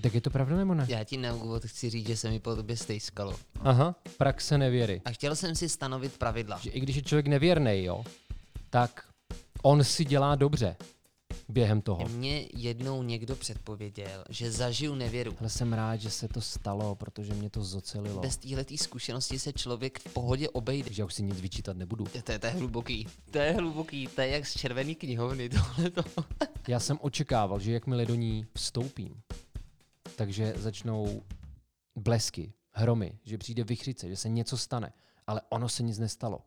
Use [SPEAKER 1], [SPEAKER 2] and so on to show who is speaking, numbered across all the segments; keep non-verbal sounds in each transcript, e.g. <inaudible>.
[SPEAKER 1] Tak je to pravda nebo ne?
[SPEAKER 2] Já ti na úvod chci říct, že se mi po tobě stejskalo.
[SPEAKER 1] Aha, praxe nevěry.
[SPEAKER 2] A chtěl jsem si stanovit pravidla.
[SPEAKER 1] Že i když je člověk nevěrný, jo, tak on si dělá dobře během toho.
[SPEAKER 2] Mně jednou někdo předpověděl, že zažiju nevěru.
[SPEAKER 1] Ale jsem rád, že se to stalo, protože mě to zocelilo.
[SPEAKER 2] Bez téhletý zkušenosti se člověk v pohodě obejde.
[SPEAKER 1] Takže já už si nic vyčítat nebudu.
[SPEAKER 2] To je, to je hluboký. To je hluboký, to je jak z červený knihovny tohleto.
[SPEAKER 1] Já jsem očekával, že jakmile do ní vstoupím, takže začnou blesky, hromy, že přijde vychřice, že se něco stane. Ale ono se nic nestalo.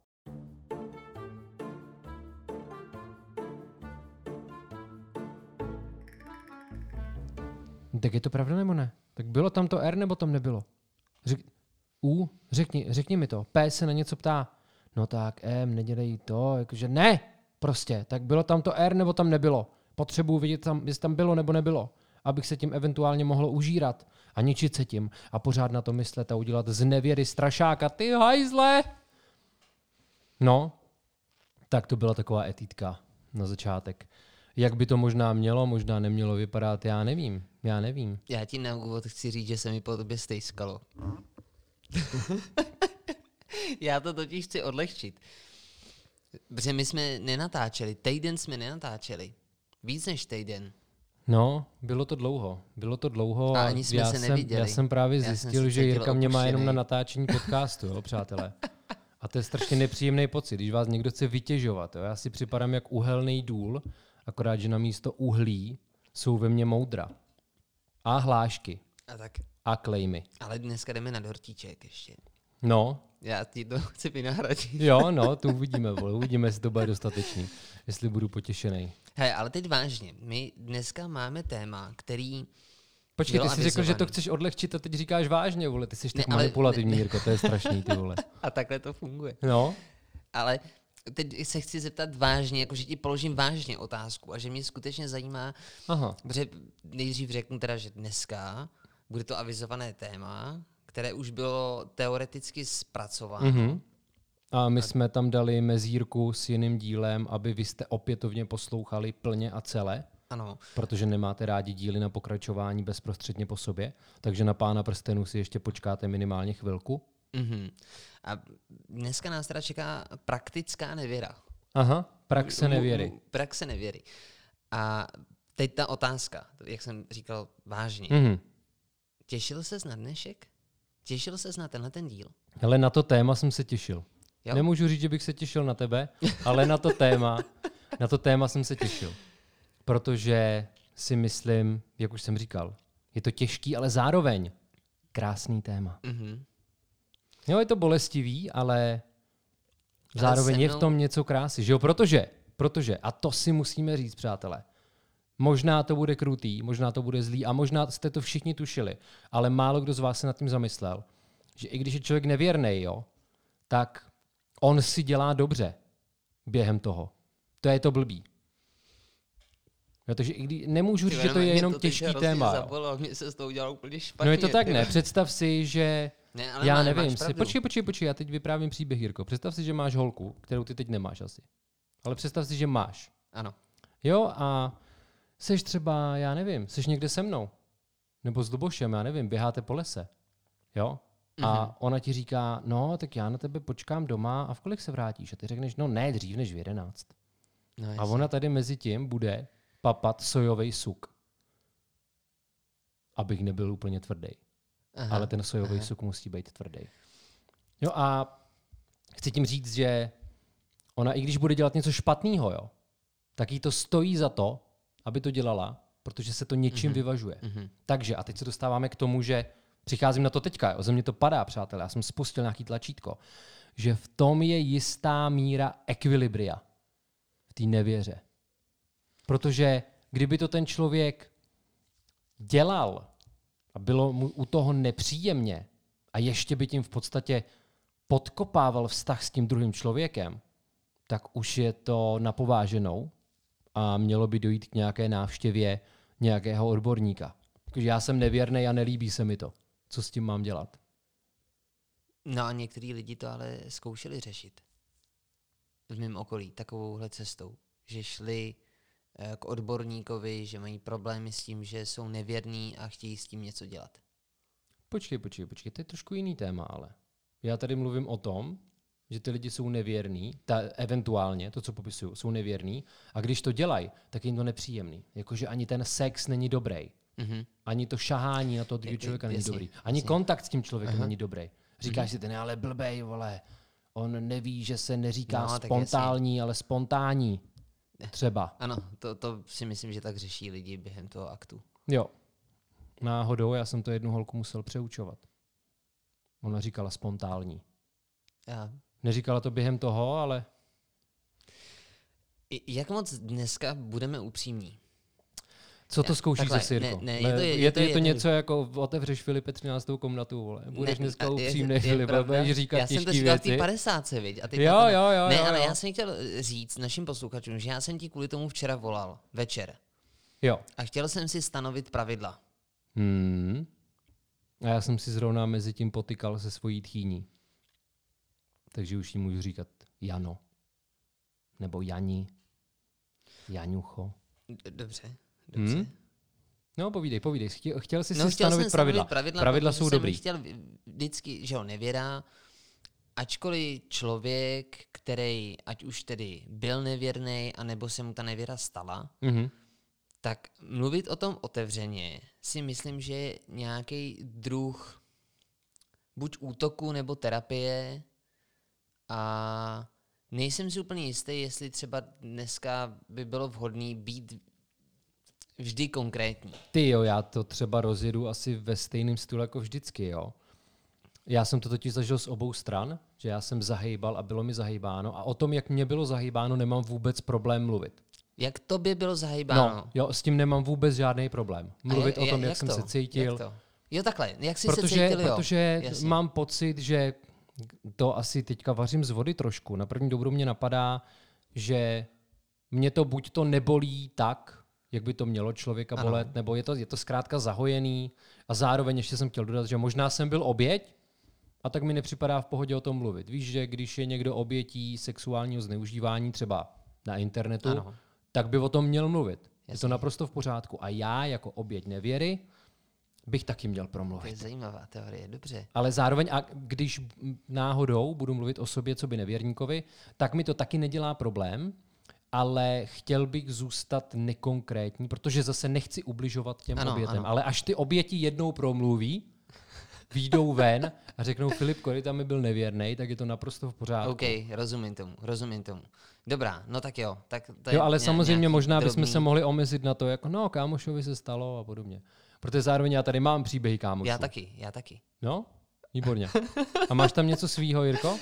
[SPEAKER 1] Tak je to pravda nebo ne? Tak bylo tam to R nebo tam nebylo? Řek, U, řekni, řekni mi to. P se na něco ptá. No tak M, nedělej to, jakože ne, prostě. Tak bylo tam to R nebo tam nebylo? Potřebuji vidět, tam, jestli tam bylo nebo nebylo, abych se tím eventuálně mohl užírat a ničit se tím a pořád na to myslet a udělat z nevěry strašáka. Ty hajzle! No, tak to byla taková etítka na začátek. Jak by to možná mělo, možná nemělo vypadat, já nevím. Já nevím.
[SPEAKER 2] Já ti na úvod chci říct, že se mi po tobě stejskalo. <laughs> já to totiž chci odlehčit. Protože my jsme nenatáčeli, týden jsme nenatáčeli. Víc než týden.
[SPEAKER 1] No, bylo to dlouho. Bylo to dlouho
[SPEAKER 2] A ani jsme
[SPEAKER 1] já,
[SPEAKER 2] se
[SPEAKER 1] jsem,
[SPEAKER 2] neviděli.
[SPEAKER 1] já jsem právě
[SPEAKER 2] Já jsem
[SPEAKER 1] zjistil,
[SPEAKER 2] se
[SPEAKER 1] že Jirka mě má jenom na natáčení podcastu, jo, přátelé. A to je strašně nepříjemný pocit, když vás někdo chce vytěžovat. Jo. Já si připadám jak uhelný důl, akorát, že na místo uhlí jsou ve mně moudra. A hlášky.
[SPEAKER 2] A tak.
[SPEAKER 1] A klejmy.
[SPEAKER 2] Ale dneska jdeme na dortíček ještě.
[SPEAKER 1] No,
[SPEAKER 2] Já ti to <laughs> chci vynahradit.
[SPEAKER 1] jo, no, to uvidíme, vole. uvidíme, jestli to bude dostatečný. Jestli budu potěšený.
[SPEAKER 2] Hej, ale teď vážně. My dneska máme téma, který...
[SPEAKER 1] Počkej, ty jsi řekl, že to chceš odlehčit a teď říkáš vážně, vole. Ty jsi tak
[SPEAKER 2] Ne, ale-
[SPEAKER 1] manipulativní,
[SPEAKER 2] ne-
[SPEAKER 1] Jirko, to je strašný, ty vole. <laughs>
[SPEAKER 2] A takhle to funguje.
[SPEAKER 1] No,
[SPEAKER 2] Ale teď se chci zeptat vážně, jakože ti položím vážně otázku a že mě skutečně zajímá,
[SPEAKER 1] aha.
[SPEAKER 2] protože nejdřív řeknu teda, že dneska bude to avizované téma, které už bylo teoreticky zpracováno.
[SPEAKER 1] Mhm. A my jsme tam dali mezírku s jiným dílem, aby vy jste opětovně poslouchali plně a celé,
[SPEAKER 2] Ano.
[SPEAKER 1] protože nemáte rádi díly na pokračování bezprostředně po sobě. Takže na pána prstenů si ještě počkáte minimálně chvilku.
[SPEAKER 2] Mhm. A dneska nás teda čeká praktická nevěra.
[SPEAKER 1] Aha, praxe nevěry.
[SPEAKER 2] Praxe nevěry. A teď ta otázka, jak jsem říkal vážně.
[SPEAKER 1] Mhm.
[SPEAKER 2] Těšil ses na dnešek? Těšil ses na tenhle ten díl?
[SPEAKER 1] Ale na to téma jsem se těšil.
[SPEAKER 2] Jo?
[SPEAKER 1] Nemůžu říct, že bych se těšil na tebe, ale na to téma, na to téma jsem se těšil. Protože si myslím, jak už jsem říkal, je to těžký, ale zároveň krásný téma.
[SPEAKER 2] Mhm.
[SPEAKER 1] Jo, je to bolestivý, ale zároveň
[SPEAKER 2] se
[SPEAKER 1] je v
[SPEAKER 2] mnou-
[SPEAKER 1] tom něco krásy, že jo? Protože, protože, a to si musíme říct, přátelé, možná to bude krutý, možná to bude zlý a možná jste to všichni tušili, ale málo kdo z vás se nad tím zamyslel, že i když je člověk nevěrný, jo, tak on si dělá dobře během toho. To je to blbý. Takže i když, nemůžu říct, že to je jenom
[SPEAKER 2] teď
[SPEAKER 1] těžký téma. Jo.
[SPEAKER 2] Zabolelo, mě se s tou udělalo úplně špatně.
[SPEAKER 1] No je to tak, ne? Představ si, že
[SPEAKER 2] Ne, ale
[SPEAKER 1] já
[SPEAKER 2] má,
[SPEAKER 1] nevím. Si, počkej, počkej, počkej, já teď vyprávím příběh, Jirko. Představ si, že máš holku, kterou ty teď nemáš asi. Ale představ si, že máš.
[SPEAKER 2] Ano.
[SPEAKER 1] Jo, a seš třeba, já nevím, seš někde se mnou. Nebo s Lubošem, já nevím, běháte po lese. Jo? A
[SPEAKER 2] Mhm.
[SPEAKER 1] ona ti říká, no, tak já na tebe počkám doma a v kolik se vrátíš? A ty řekneš, no ne, dřív než v jedenáct.
[SPEAKER 2] No,
[SPEAKER 1] A ona tady mezi tím bude papat sojový suk. Abych nebyl úplně tvrdý.
[SPEAKER 2] Aha,
[SPEAKER 1] ale ten sojový
[SPEAKER 2] aha.
[SPEAKER 1] suk musí být tvrdý. Jo a chci tím říct, že ona i když bude dělat něco špatného, jo, tak jí to stojí za to, aby to dělala, protože se to něčím mm-hmm. vyvažuje. Mm-hmm. Takže, a teď se dostáváme k tomu, že přicházím na to teďka, jo, ze mě to padá, přátelé, já jsem spustil nějaký tlačítko, že v tom je jistá míra ekvilibria v té nevěře. Protože kdyby to ten člověk dělal a bylo mu u toho nepříjemně a ještě by tím v podstatě podkopával vztah s tím druhým člověkem, tak už je to napováženou a mělo by dojít k nějaké návštěvě nějakého odborníka. Takže já jsem nevěrný a nelíbí se mi to. Co s tím mám dělat?
[SPEAKER 2] No a některý lidi to ale zkoušeli řešit. V mém okolí takovouhle cestou. Že šli eh, k odborníkovi, že mají problémy s tím, že jsou nevěrní a chtějí s tím něco dělat.
[SPEAKER 1] Počkej, počkej, počkej, to je trošku jiný téma, ale. Já tady mluvím o tom, že ty lidi jsou nevěrní, ta, eventuálně, to, co popisuju, jsou nevěrní, a když to dělají, tak je jim to nepříjemný. Jakože ani ten sex není dobrý.
[SPEAKER 2] Mhm.
[SPEAKER 1] Ani to šahání na toho druhého člověka není
[SPEAKER 2] jasně,
[SPEAKER 1] dobrý. Ani
[SPEAKER 2] jasně.
[SPEAKER 1] kontakt s tím člověkem
[SPEAKER 2] Aha.
[SPEAKER 1] není dobrý. Říkáš si, ten je ale blbej, vole. On neví, že se neříká
[SPEAKER 2] No,
[SPEAKER 1] spontánní, ale spontánní. Třeba.
[SPEAKER 2] Ano, to, to si myslím, že tak řeší lidi během toho aktu.
[SPEAKER 1] Jo. Náhodou já jsem to jednu holku musel přeučovat. Ona říkala spontánní.
[SPEAKER 2] A
[SPEAKER 1] Neříkala to během toho, ale
[SPEAKER 2] jak moc dneska budeme upřímní?
[SPEAKER 1] co to zkoušíš ze Sirko?
[SPEAKER 2] ne- ne, je to- je-
[SPEAKER 1] je, to, je to něco jako otevřeš Filipe 13. komnatu, vole. Budeš
[SPEAKER 2] Ne,
[SPEAKER 1] dneska upřímný, Filipe, budeš říkat
[SPEAKER 2] Já jsem to říkal v té 50, viď? A teď
[SPEAKER 1] Jo, jo, jo,
[SPEAKER 2] Ne,
[SPEAKER 1] jo,
[SPEAKER 2] ale
[SPEAKER 1] jo.
[SPEAKER 2] já jsem chtěl říct našim posluchačům, že já jsem ti kvůli tomu včera volal, večer.
[SPEAKER 1] Jo.
[SPEAKER 2] A chtěl jsem si stanovit pravidla.
[SPEAKER 1] Hmm. A já jsem si zrovna mezi tím potykal se svojí tchýní. Takže už jí můžu říkat Jano. Nebo Jani. Jaňucho.
[SPEAKER 2] D- Dobře, dobře.
[SPEAKER 1] Hmm? No, povídej, povídej. Chtěl, chtěl jsi
[SPEAKER 2] No,
[SPEAKER 1] si
[SPEAKER 2] chtěl
[SPEAKER 1] stanovit pravidla.
[SPEAKER 2] stanovit pravidla,
[SPEAKER 1] pravidla jsou
[SPEAKER 2] jsem
[SPEAKER 1] dobrý.
[SPEAKER 2] chtěl vždycky, že jo, nevěrá, ačkoliv člověk, který ať už tedy byl nevěrný, anebo se mu ta nevěra stala,
[SPEAKER 1] Mhm.
[SPEAKER 2] tak mluvit o tom otevřeně si myslím, že je nějaký druh buď útoku nebo terapie a nejsem si úplně jistý, jestli třeba dneska by bylo vhodné být vždy konkrétní.
[SPEAKER 1] Ty jo, já to třeba rozjedu asi ve stejném stylu jako vždycky, jo. Já jsem to totiž zažil z obou stran, že já jsem zahejbal a bylo mi zahejbáno a o tom, jak mě bylo zahejbáno, nemám vůbec problém mluvit.
[SPEAKER 2] Jak tobě bylo zahýbáno?
[SPEAKER 1] No, jo, s tím nemám vůbec žádný problém. Mluvit
[SPEAKER 2] jak-
[SPEAKER 1] o tom, jak,
[SPEAKER 2] jak
[SPEAKER 1] jsem
[SPEAKER 2] to?
[SPEAKER 1] se cítil.
[SPEAKER 2] Jak to? Jo, takhle. Jak jsi se
[SPEAKER 1] protože
[SPEAKER 2] cítil, jo?
[SPEAKER 1] protože
[SPEAKER 2] Jasně.
[SPEAKER 1] mám pocit, že to asi teďka vařím z vody trošku. Na první dobrou mě napadá, že mě to buď to nebolí tak, jak by to mělo člověka
[SPEAKER 2] Ano.
[SPEAKER 1] bolet, nebo je to, je to zkrátka zahojený a zároveň ještě jsem chtěl dodat, že možná jsem byl oběť a tak mi nepřipadá v pohodě o tom mluvit. Víš, že když je někdo obětí sexuálního zneužívání třeba na internetu,
[SPEAKER 2] Ano.
[SPEAKER 1] tak by o tom měl mluvit. Je to
[SPEAKER 2] Jasně.
[SPEAKER 1] naprosto v pořádku. A já jako oběť nevěry bych taky měl
[SPEAKER 2] To
[SPEAKER 1] promluvit.
[SPEAKER 2] je zajímavá teorie, dobře.
[SPEAKER 1] Ale zároveň, a když náhodou budu mluvit o sobě, co by nevěrníkovi, tak mi to taky nedělá problém, ale chtěl bych zůstat nekonkrétní, protože zase nechci ubližovat těm
[SPEAKER 2] Ano,
[SPEAKER 1] obětem.
[SPEAKER 2] ano.
[SPEAKER 1] Ale až ty oběti jednou promluví, výjdou ven a řeknou, Filip Korita mi byl nevěrný, tak je to naprosto v pořádku.
[SPEAKER 2] OK, rozumím tomu, rozumím tomu. Dobrá, no tak jo. Tak to
[SPEAKER 1] Jo, ale samozřejmě možná bychom
[SPEAKER 2] drobný-
[SPEAKER 1] se mohli omezit na to, jako no, kámošovi se stalo a podobně. Protože zároveň já tady mám příběhy kámošů.
[SPEAKER 2] Já taky, já taky.
[SPEAKER 1] No, výborně. A máš tam něco svýho, Jirko?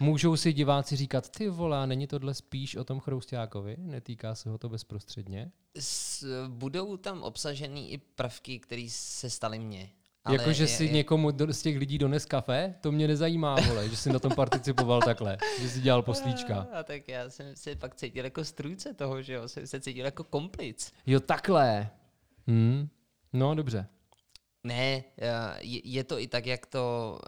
[SPEAKER 1] Můžou si diváci říkat, ty vole, není tohle spíš o tom chroustákovi? Netýká se ho to bezprostředně?
[SPEAKER 2] S, budou tam obsažený i prvky, které se staly mně.
[SPEAKER 1] Jako, že
[SPEAKER 2] je-
[SPEAKER 1] si
[SPEAKER 2] je-
[SPEAKER 1] někomu do, z těch lidí dones kafe? To mě nezajímá, vole, že jsi na tom participoval takhle, že jsi dělal poslíčka. <laughs>
[SPEAKER 2] A tak já jsem se pak cítil jako strůjce toho, že jo, jsem se cítil jako komplic.
[SPEAKER 1] Jo, takhle. Hmm. No, dobře.
[SPEAKER 2] Ne, eh, je, to i tak, jak to,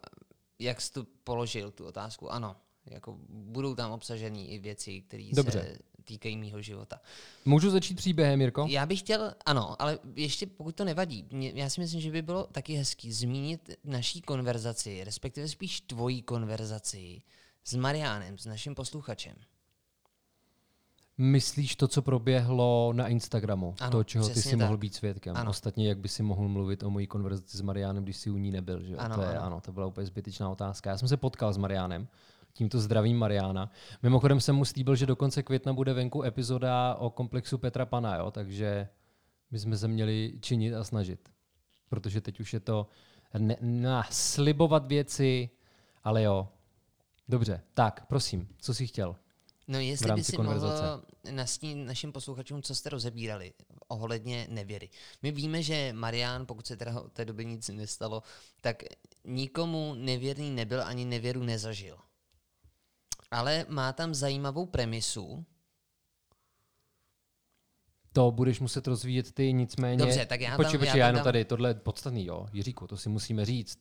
[SPEAKER 2] jak jsi tu položil tu otázku. Ano, jako budou tam obsažený i věci, které se týkají mýho života.
[SPEAKER 1] Můžu začít příběhem, Jirko?
[SPEAKER 2] Já bych chtěl, ano, ale ještě pokud to nevadí, mě, já si myslím, že by bylo taky hezký zmínit naší konverzaci, respektive spíš tvojí konverzaci s Mariánem, s naším posluchačem.
[SPEAKER 1] Myslíš to, co proběhlo na Instagramu?
[SPEAKER 2] Ano,
[SPEAKER 1] to, čeho ty jsi mohl být svědkem.
[SPEAKER 2] Ano.
[SPEAKER 1] Ostatně, jak by si mohl mluvit o mojí konverzaci s Mariánem, když si u ní nebyl. Že?
[SPEAKER 2] Ano,
[SPEAKER 1] to je,
[SPEAKER 2] ano.
[SPEAKER 1] ano, to byla úplně zbytečná otázka. Já jsem se potkal s Mariánem, tímto zdravím Mariána. Mimochodem jsem mu slíbil, že do konce května bude venku epizoda o komplexu Petra Pana, jo? takže bychom se měli činit a snažit. Protože teď už je to ne, na, slibovat věci, ale jo. Dobře, tak prosím, co jsi chtěl?
[SPEAKER 2] No jestli by si
[SPEAKER 1] konverzace.
[SPEAKER 2] mohl nastínit našim posluchačům, co jste rozebírali ohledně nevěry. My víme, že Marián, pokud se teda od té doby nic nestalo, tak nikomu nevěrný nebyl ani nevěru nezažil. Ale má tam zajímavou premisu.
[SPEAKER 1] To budeš muset rozvíjet ty, nicméně...
[SPEAKER 2] Dobře, tak já tam-
[SPEAKER 1] Počkej,
[SPEAKER 2] já
[SPEAKER 1] počkej,
[SPEAKER 2] tam
[SPEAKER 1] já jenom tady, tohle je podstatný, jo. Jiříku, to si musíme říct.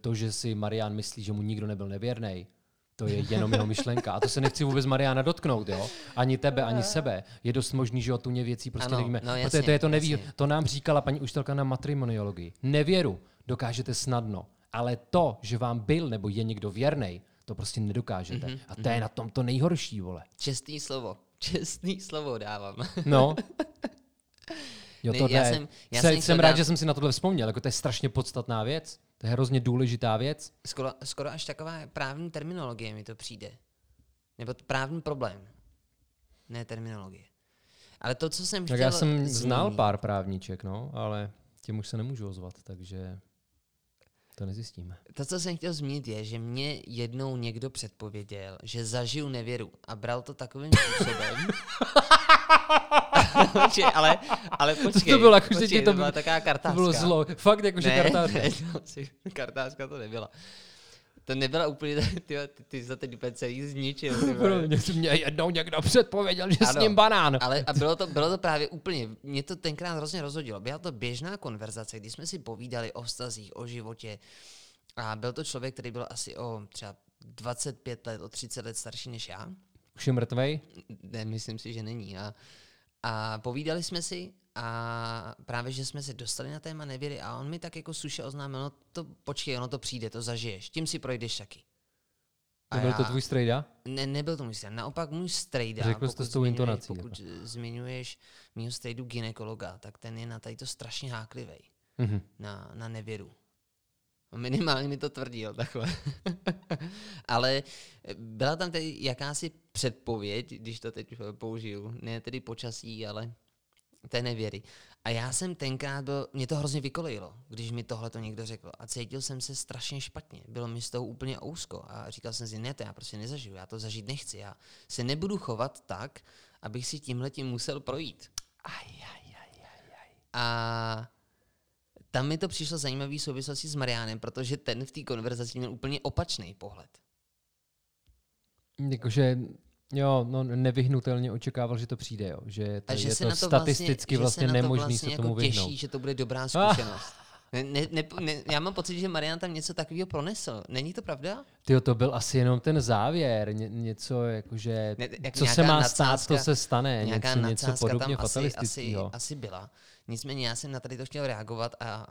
[SPEAKER 1] To, že si Marian myslí, že mu nikdo nebyl nevěrný, To je jenom jeho myšlenka. A to se nechci vůbec Mariana dotknout, jo? Ani tebe, ani sebe. Je dost možný, že o tuně věcí prostě
[SPEAKER 2] Ano,
[SPEAKER 1] nevíme.
[SPEAKER 2] no
[SPEAKER 1] Protože
[SPEAKER 2] jasně,
[SPEAKER 1] to je to neví. To nám říkala paní učitelka na matrimoniologii. Nevěru dokážete snadno, ale to, že vám byl nebo je někdo věrný, to prostě nedokážete.
[SPEAKER 2] Mhm,
[SPEAKER 1] A to je na tom to nejhorší, vole.
[SPEAKER 2] Čestný slovo. Čestný slovo dávám.
[SPEAKER 1] No. <laughs> Jo,
[SPEAKER 2] Ne,
[SPEAKER 1] to
[SPEAKER 2] já
[SPEAKER 1] jde.
[SPEAKER 2] jsem- já
[SPEAKER 1] jsem,
[SPEAKER 2] jsem
[SPEAKER 1] rád,
[SPEAKER 2] dát-
[SPEAKER 1] že jsem si na tohle vzpomněl. Jako to je strašně podstatná věc. To je hrozně důležitá věc.
[SPEAKER 2] Skoro, skoro až taková právní terminologie mi to přijde. Nebo právní problém. Ne terminologie. Ale to, co jsem
[SPEAKER 1] Tak
[SPEAKER 2] chtěl
[SPEAKER 1] já jsem znal
[SPEAKER 2] zmínit-
[SPEAKER 1] pár právníček, no, ale těm už se nemůžu ozvat, takže to nezjistíme.
[SPEAKER 2] To, co jsem chtěl zmínit, je, že mě jednou někdo předpověděl, že zažiju nevěru a bral to takovým způsobem. <laughs> počkej, ale, ale počkej.
[SPEAKER 1] To bylo jako, že
[SPEAKER 2] počkej,
[SPEAKER 1] ti to
[SPEAKER 2] byla taková
[SPEAKER 1] To
[SPEAKER 2] kartářka.
[SPEAKER 1] bylo zlo. Fakt jakože
[SPEAKER 2] ne,
[SPEAKER 1] kartářka. <laughs>
[SPEAKER 2] Ne, to kartářka to nebyla. To nebyla úplně, <laughs> ty, ty, ty za ten úplně celý zničil. ty
[SPEAKER 1] mě, mě jednou někdo předpověděl, že s
[SPEAKER 2] Ano.
[SPEAKER 1] ním banán.
[SPEAKER 2] Ale a bylo to, bylo to právě úplně, mě to tenkrát hrozně rozhodilo. Byla to běžná konverzace, kdy jsme si povídali o vztazích, o životě. A byl to člověk, který byl asi o třeba 25 let, o 30 let starší než já.
[SPEAKER 1] Už je mrtvej?
[SPEAKER 2] Ne, myslím si, že není. A, a povídali jsme si a právě, že jsme se dostali na téma nevěry a on mi tak jako suše oznámil, no to počkej, ono to přijde, to zažiješ, tím si projdeš taky. A
[SPEAKER 1] Nebyl to
[SPEAKER 2] já-
[SPEAKER 1] tvůj strejda?
[SPEAKER 2] ne, nebyl to můj strejda. Naopak můj strejda,
[SPEAKER 1] Řekl jsi to s tou intonací,
[SPEAKER 2] Pokud zmiňuješ mýho strejdu ginekologa, tak ten je na tady to strašně háklivý.
[SPEAKER 1] Mhm.
[SPEAKER 2] Na, na nevěru. Minimálně mi to tvrdil takhle. <laughs> Ale byla tam tedy jakási předpověď, když to teď použiju. Ne tedy počasí, ale té nevěry. A já jsem tenkrát byl, mě to hrozně vykolejilo, když mi tohle to někdo řekl. A cítil jsem se strašně špatně. Bylo mi z toho úplně ousko. A říkal jsem si, ne, to já prostě nezažiju, já to zažít nechci. Já se nebudu chovat tak, abych si tímhle tím musel projít.
[SPEAKER 1] Aj, aj, aj, aj, aj.
[SPEAKER 2] A tam mi to přišlo zajímavý v souvislosti s Mariánem, protože ten v té konverzaci měl úplně opačný pohled.
[SPEAKER 1] Jakože, jo, no nevyhnutelně očekával, že to přijde, jo. Že to,
[SPEAKER 2] že
[SPEAKER 1] je to
[SPEAKER 2] to
[SPEAKER 1] statisticky
[SPEAKER 2] vlastně,
[SPEAKER 1] vlastně nemožný
[SPEAKER 2] vlastně
[SPEAKER 1] se
[SPEAKER 2] jako
[SPEAKER 1] tomu vyhnout.
[SPEAKER 2] těší, že to bude dobrá zkušenost. <laughs> Ne, ne, ne, ne, já mám pocit, že Marian tam něco takového pronesl. Není to pravda?
[SPEAKER 1] Tyjo, to byl asi jenom ten závěr, ně, něco jakože,
[SPEAKER 2] Ne, jak
[SPEAKER 1] co se má stát, to
[SPEAKER 2] nadsázka-
[SPEAKER 1] se stane,
[SPEAKER 2] Nějaká
[SPEAKER 1] něco, něco
[SPEAKER 2] nadsázka
[SPEAKER 1] podobně
[SPEAKER 2] tam asi, asi, asi byla. Nicméně já jsem na tady to chtěl reagovat a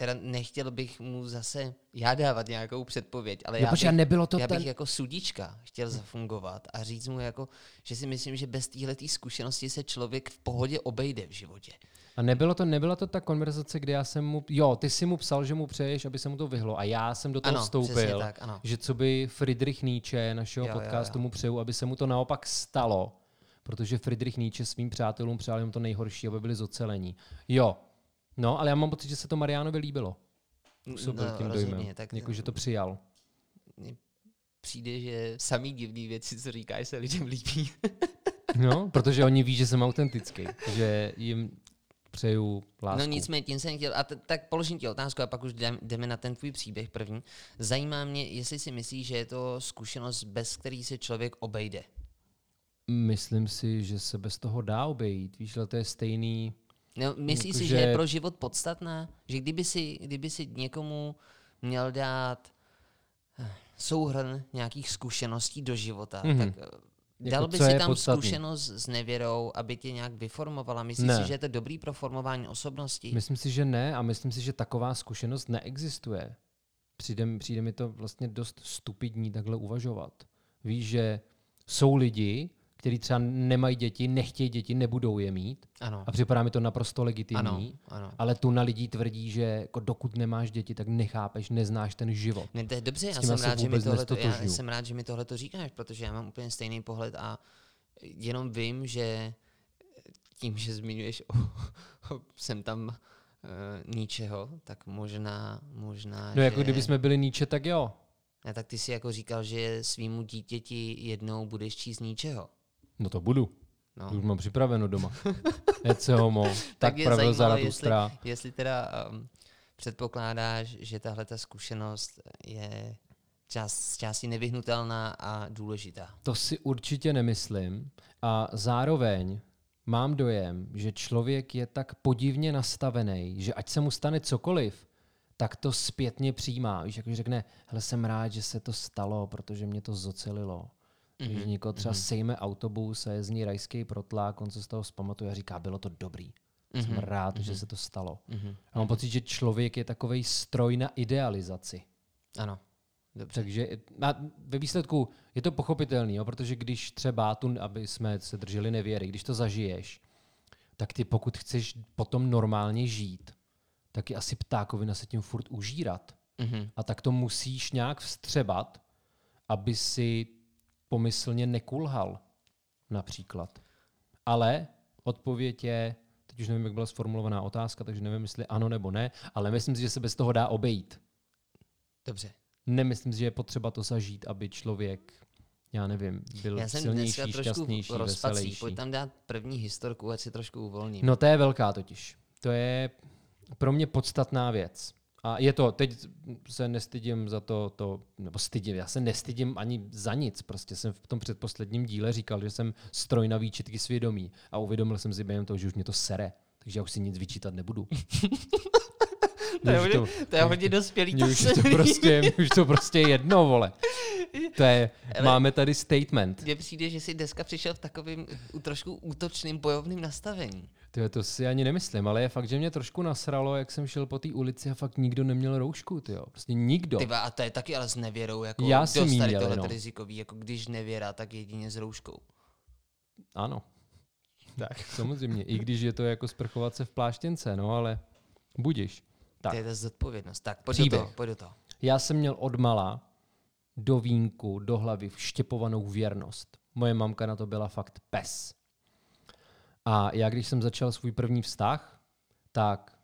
[SPEAKER 2] teda nechtěl bych mu zase já dávat nějakou předpověď, ale
[SPEAKER 1] Jo,
[SPEAKER 2] já, bych,
[SPEAKER 1] nebylo to
[SPEAKER 2] já bych
[SPEAKER 1] ten-
[SPEAKER 2] jako sudička chtěl zafungovat a říct mu jako, že si myslím, že bez téhletý zkušenosti se člověk v pohodě obejde v životě.
[SPEAKER 1] A nebylo to, nebyla to ta konverzace, kde já jsem mu, jo, ty si mu psal, že mu přeješ, aby se mu to vyhlo a já jsem do toho
[SPEAKER 2] Ano,
[SPEAKER 1] vstoupil,
[SPEAKER 2] tak, ano.
[SPEAKER 1] že co by Friedrich Nietzsche, našeho
[SPEAKER 2] Jo, jo,
[SPEAKER 1] podcastu,
[SPEAKER 2] jo.
[SPEAKER 1] mu přeju, aby se mu to naopak stalo, protože Friedrich Nietzsche svým přátelům přál jenom to nejhorší, aby byli zocelení. Jo, no, ale já mám pocit, že se to Marianovi líbilo. Působil
[SPEAKER 2] No,
[SPEAKER 1] tím
[SPEAKER 2] rozhodně,
[SPEAKER 1] dojmem,
[SPEAKER 2] tak
[SPEAKER 1] jako, že to přijal.
[SPEAKER 2] přijde, že samý divný věci, co říkáš, se lidem líbí. <laughs>
[SPEAKER 1] No, protože oni ví, že jsem autentický, že jim přeju lásku.
[SPEAKER 2] No nicméně, tím jsem chtěl, a t- tak položím ti otázku a pak už jdem, jdeme na ten tvůj příběh první. Zajímá mě, jestli si myslíš, že je to zkušenost, bez který se člověk obejde.
[SPEAKER 1] Myslím si, že se bez toho dá obejít. Víš, ale to je stejný,
[SPEAKER 2] No, myslíš si,
[SPEAKER 1] Jakože-
[SPEAKER 2] že je pro život podstatná? Že kdyby si, kdyby si někomu měl dát eh, souhrn nějakých zkušeností do života,
[SPEAKER 1] Mhm.
[SPEAKER 2] tak eh, dal by
[SPEAKER 1] co
[SPEAKER 2] si tam
[SPEAKER 1] podstatný?
[SPEAKER 2] zkušenost s nevěrou, aby tě nějak vyformovala? Myslíš
[SPEAKER 1] Ne.
[SPEAKER 2] si, že je to dobrý pro formování osobnosti?
[SPEAKER 1] Myslím si, že ne a myslím si, že taková zkušenost neexistuje. Přijde, přijde mi to vlastně dost stupidní takhle uvažovat. Víš, že jsou lidi, kteří třeba nemají děti, nechtějí děti, nebudou je mít
[SPEAKER 2] Ano,
[SPEAKER 1] a připadá mi to naprosto
[SPEAKER 2] ano,
[SPEAKER 1] legitimní.
[SPEAKER 2] ano.
[SPEAKER 1] Ale tu na lidí tvrdí, že jako dokud nemáš děti, tak nechápeš, neznáš ten život.
[SPEAKER 2] Ne, to je dobře, já jsem, rád, že mi
[SPEAKER 1] vůbec
[SPEAKER 2] tohle, já jsem rád, že mi tohle to říkáš, protože já mám úplně stejný pohled a jenom vím, že tím, že zmiňuješ o, o, jsem tam uh, ničeho, tak možná, možná,
[SPEAKER 1] No jako
[SPEAKER 2] že,
[SPEAKER 1] kdyby jsme byli Nietzsche, tak jo.
[SPEAKER 2] ne, tak ty si jako říkal, že svýmu dítěti jednou budeš číst ničeho.
[SPEAKER 1] No to budu.
[SPEAKER 2] No.
[SPEAKER 1] Už mám připraveno doma. <laughs> Ece homo, tak
[SPEAKER 2] je
[SPEAKER 1] pravil Zaratustra.
[SPEAKER 2] Jestli teda um, předpokládáš, že tahle ta zkušenost je část, z části nevyhnutelná a důležitá.
[SPEAKER 1] To si určitě nemyslím. A zároveň mám dojem, že člověk je tak podivně nastavený, že ať se mu stane cokoliv, tak to zpětně přijímá. Víš, jako řekne, hele, jsem rád, že se to stalo, protože mě to zocelilo. Mm-hmm. Když někoho třeba mm-hmm. sejme autobus a je z ní rajský protlák, on se z toho zpamatuje a říká, bylo to dobrý. Mm-hmm. Jsem rád, mm-hmm. že se to stalo. Mm-hmm. A mám pocit, že člověk je takový stroj na idealizaci.
[SPEAKER 2] Ano.
[SPEAKER 1] Dobře. Takže a ve výsledku je to pochopitelný, jo, protože když třeba, tu, aby jsme se drželi nevěry, když to zažiješ, tak ty pokud chceš potom normálně žít, tak je asi ptákovina se tím furt užírat. Mm-hmm. A tak to musíš nějak vstřebat, aby si pomyslně nekulhal, například. Ale odpověď je, teď už nevím, jak byla sformulovaná otázka, takže nevím, jestli ano nebo ne, ale myslím si, že se bez toho dá obejít.
[SPEAKER 2] Dobře.
[SPEAKER 1] Nemyslím si, že je potřeba to zažít, aby člověk, já nevím, byl já jsem silnější, šťastnější, rozpací. veselější.
[SPEAKER 2] Pojď tam dát první historku, ať si trošku uvolním.
[SPEAKER 1] No to je velká totiž. To je pro mě podstatná věc. A je to, teď se nestydím za to, to, nebo stydím, já se nestydím ani za nic. Prostě jsem v tom předposledním díle říkal, že jsem stroj na výčitky svědomí a uvědomil jsem si během toho, že už mě to sere. Takže já už si nic vyčítat nebudu. <laughs>
[SPEAKER 2] to, je hodně, to, to je hodně dospělý.
[SPEAKER 1] Mě už, to prostě, mě už to prostě jedno, vole. <laughs> To je, Ale máme tady statement.
[SPEAKER 2] Mně přijde, že jsi dneska přišel v takovým trošku útočným bojovným nastavení.
[SPEAKER 1] Tyjo, to si ani nemyslím, ale je fakt, že mě trošku nasralo, jak jsem šel po té ulici a fakt nikdo neměl roušku, tyjo. Prostě nikdo.
[SPEAKER 2] Tyba, a to je taky ale s nevěrou, jako
[SPEAKER 1] Já jsem dost tady
[SPEAKER 2] tohle no. rizikový, jako když nevěra, tak jedině s rouškou.
[SPEAKER 1] Ano. Tak. Samozřejmě, i když je to jako sprchovat se v pláštěnce, no ale budiš.
[SPEAKER 2] Tak. To je to zodpovědnost. Tak, pojď do toho, pojď do toho.
[SPEAKER 1] Já jsem měl od mala do vínku, do hlavy vštěpovanou věrnost. Moje mamka na to byla fakt pes. A já, když jsem začal svůj první vztah, tak,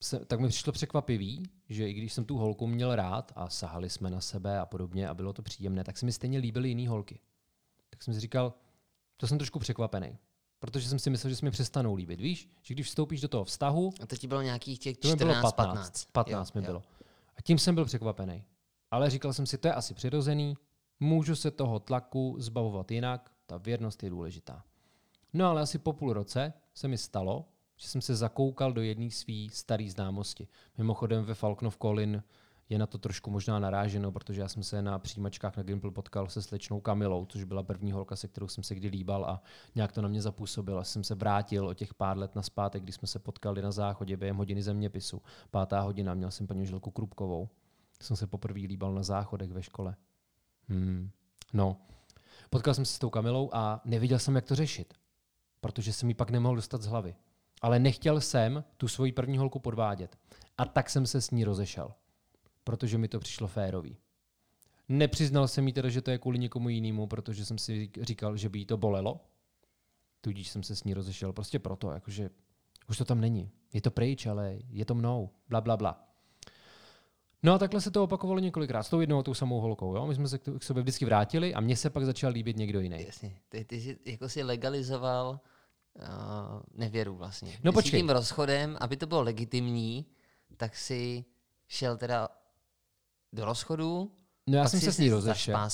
[SPEAKER 1] se, tak mi přišlo překvapivý, že i když jsem tu holku měl rád a sahali jsme na sebe a podobně a bylo to příjemné, tak se mi stejně líbily jiné holky. Tak jsem si říkal, to jsem trošku překvapený. Protože jsem si myslel, že se mi přestanou líbit. Víš, že když vstoupíš do toho vztahu.
[SPEAKER 2] A to ti bylo nějakých těch 14, bylo 15. 15,
[SPEAKER 1] 15 jo, mi jo. bylo. A tím jsem byl překvapený. Ale říkal jsem si, to je asi přirozený, můžu se toho tlaku zbavovat jinak, ta věrnost je důležitá. No ale asi po půl roce se mi stalo, že jsem se zakoukal do jedné své staré známosti. Mimochodem ve Falknov Colin je na to trošku možná naráženo, protože já jsem se na přijímačkách na Gimple potkal se slečnou Kamilou, což byla první holka, se kterou jsem se kdy líbal a nějak to na mě zapůsobilo. Jsem se vrátil o těch pár let na zpátek, kdy jsme se potkali na záchodě během hodiny zeměpisu. Pátá hodina, měl jsem paní Žilku Krupkovou. Jsem se poprvé líbal na záchodech ve škole. Hmm. No, potkal jsem se s tou Kamilou a neviděl jsem, jak to řešit protože jsem mi pak nemohl dostat z hlavy. Ale nechtěl jsem tu svoji první holku podvádět. A tak jsem se s ní rozešel, protože mi to přišlo férový. Nepřiznal jsem jí teda, že to je kvůli někomu jinému, protože jsem si říkal, že by jí to bolelo. Tudíž jsem se s ní rozešel prostě proto, jakože už to tam není. Je to pryč, ale je to mnou. Bla, bla, bla. No a takhle se to opakovalo několikrát s tou jednou a tou samou holkou. Jo? My jsme se k sobě vždycky vrátili a mně se pak začal líbit někdo jiný.
[SPEAKER 2] Jasně. Ty, ty jsi, jako si legalizoval uh, nevěru vlastně.
[SPEAKER 1] No
[SPEAKER 2] ty
[SPEAKER 1] počkej.
[SPEAKER 2] tím rozchodem, aby to bylo legitimní, tak si šel teda do rozchodu,
[SPEAKER 1] No já jsem se s ní rozešel.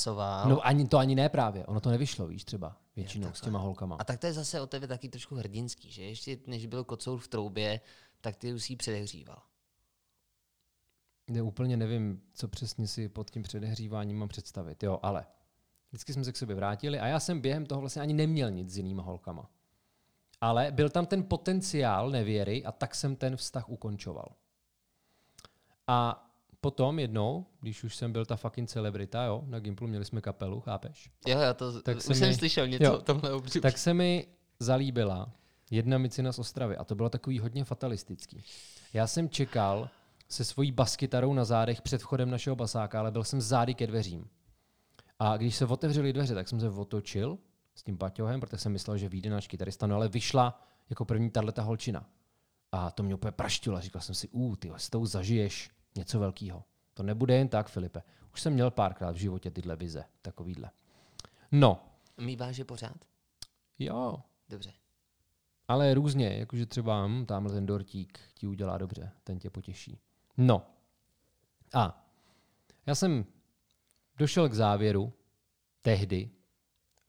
[SPEAKER 1] No ani to ani ne právě, ono to nevyšlo, víš třeba, většinou jo, s těma holkama.
[SPEAKER 2] A tak to je zase o tebe taky trošku hrdinský, že ještě než byl kocour v troubě, tak ty už si předehříval.
[SPEAKER 1] Já úplně nevím, co přesně si pod tím předehříváním mám představit, jo, ale vždycky jsme se k sobě vrátili a já jsem během toho vlastně ani neměl nic s jinýma holkama. Ale byl tam ten potenciál nevěry a tak jsem ten vztah ukončoval. A potom jednou, když už jsem byl ta fucking celebrita, jo, na Gimplu měli jsme kapelu, chápeš?
[SPEAKER 2] Jo, já to tak už jsem mi, slyšel něco jo, o tomhle
[SPEAKER 1] obřibu. Tak se mi zalíbila jedna micina z Ostravy a to bylo takový hodně fatalistický. Já jsem čekal, se svojí baskytarou na zádech před vchodem našeho basáka, ale byl jsem zády ke dveřím. A když se otevřely dveře, tak jsem se otočil s tím paťohem, protože jsem myslel, že vyjde náš kytarista, no ale vyšla jako první tato holčina. A to mě úplně praštilo. Říkal jsem si, ú, ty s tou zažiješ něco velkého. To nebude jen tak, Filipe. Už jsem měl párkrát v životě tyhle vize, takovýhle. No.
[SPEAKER 2] Míváš je pořád?
[SPEAKER 1] Jo.
[SPEAKER 2] Dobře.
[SPEAKER 1] Ale různě, jakože třeba hm, tamhle ten dortík ti udělá dobře, ten tě potěší. No. A já jsem došel k závěru tehdy,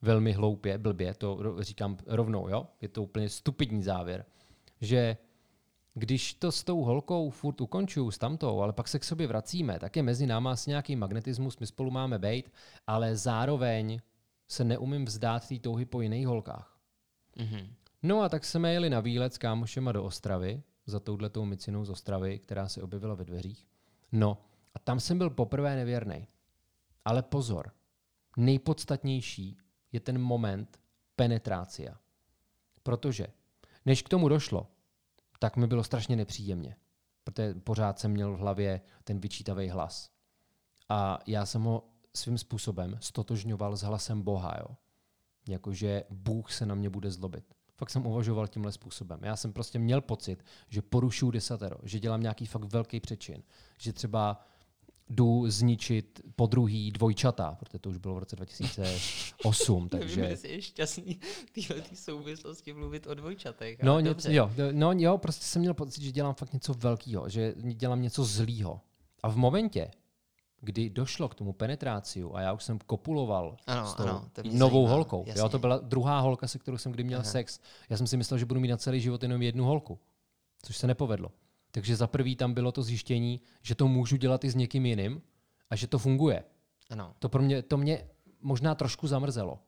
[SPEAKER 1] velmi hloupě, blbě, to říkám rovnou, jo? je to úplně stupidní závěr, že když to s tou holkou furt ukončuju s tamtou, ale pak se k sobě vracíme, tak je mezi náma asi nějaký magnetismus, my spolu máme být, ale zároveň se neumím vzdát té touhy po jiných holkách.
[SPEAKER 2] Mhm.
[SPEAKER 1] No a tak jsme jeli na výlet s kámošema do Ostravy, za touhletou micinou z Ostravy, která se objevila ve dveřích. No a tam jsem byl poprvé nevěrný. Ale pozor, nejpodstatnější je ten moment penetrácia. Protože než k tomu došlo, tak mi bylo strašně nepříjemně. Protože pořád jsem měl v hlavě ten vyčítavý hlas. A já jsem ho svým způsobem stotožňoval s hlasem Boha. Jo? Jakože Bůh se na mě bude zlobit. Fakt jsem uvažoval tímhle způsobem. Já jsem prostě měl pocit, že porušuju desatero, že dělám nějaký fakt velký přečin. Že třeba jdu zničit po druhý dvojčata, protože to už bylo v roce 2008, <laughs>
[SPEAKER 2] Nevím,
[SPEAKER 1] takže...
[SPEAKER 2] jestli je šťastný tyhle ty souvislosti mluvit o dvojčatech.
[SPEAKER 1] No,
[SPEAKER 2] ale
[SPEAKER 1] ně,
[SPEAKER 2] dobře.
[SPEAKER 1] jo, no, jo, prostě jsem měl pocit, že dělám fakt něco velkého, že dělám něco zlýho. A v momentě, kdy došlo k tomu penetráciu a já už jsem kopuloval
[SPEAKER 2] Ano,
[SPEAKER 1] s tou
[SPEAKER 2] ano, to
[SPEAKER 1] novou
[SPEAKER 2] zajímá,
[SPEAKER 1] holkou. Jo, to byla druhá holka, se kterou jsem kdy měl
[SPEAKER 2] Aha.
[SPEAKER 1] sex. Já jsem si myslel, že budu mít na celý život jenom jednu holku, což se nepovedlo. Takže za prvý tam bylo to zjištění, že to můžu dělat i s někým jiným a že to funguje.
[SPEAKER 2] Ano.
[SPEAKER 1] To, pro mě, to mě možná trošku zamrzelo,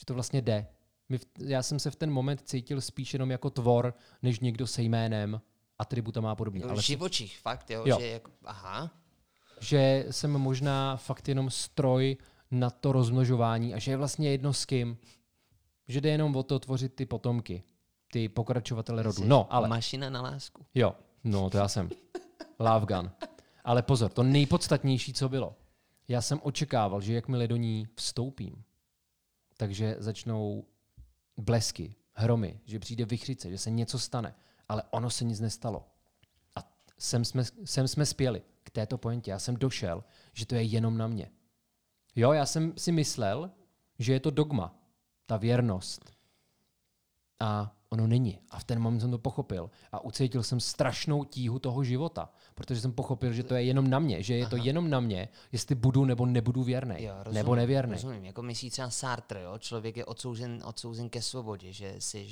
[SPEAKER 1] že to vlastně jde. My, já jsem se v ten moment cítil spíš jenom jako tvor, než někdo se jménem, atributama a podobně.
[SPEAKER 2] Jako
[SPEAKER 1] Ale
[SPEAKER 2] živočich, fakt, jo,
[SPEAKER 1] Jo.
[SPEAKER 2] že jako, aha,
[SPEAKER 1] že jsem možná fakt jenom stroj na to rozmnožování a že je vlastně jedno s kým. Že jde jenom o to tvořit ty potomky, ty pokračovatele rodu. No, ale
[SPEAKER 2] mašina na lásku.
[SPEAKER 1] jo, no to já jsem. Love gun. Ale pozor, to nejpodstatnější, co bylo. Já jsem očekával, že jakmile do ní vstoupím, takže začnou blesky, hromy, že přijde vychřice, že se něco stane. Ale ono se nic nestalo. A sem jsme, sem jsme spěli k této pointě. Já jsem došel, že to je jenom na mě. Jo, já jsem si myslel, že je to dogma, ta věrnost. A ono není. A v ten moment jsem to pochopil. A ucítil jsem strašnou tíhu toho života, protože jsem pochopil, že to je jenom na mě, že je to
[SPEAKER 2] Aha.
[SPEAKER 1] jenom na mě, jestli budu nebo nebudu věrný.
[SPEAKER 2] Jo, rozumím,
[SPEAKER 1] nebo nevěrný.
[SPEAKER 2] Rozumím, jako myslí třeba Sartre, jo? člověk je odsouzen, odsouzen ke svobodě, že jsi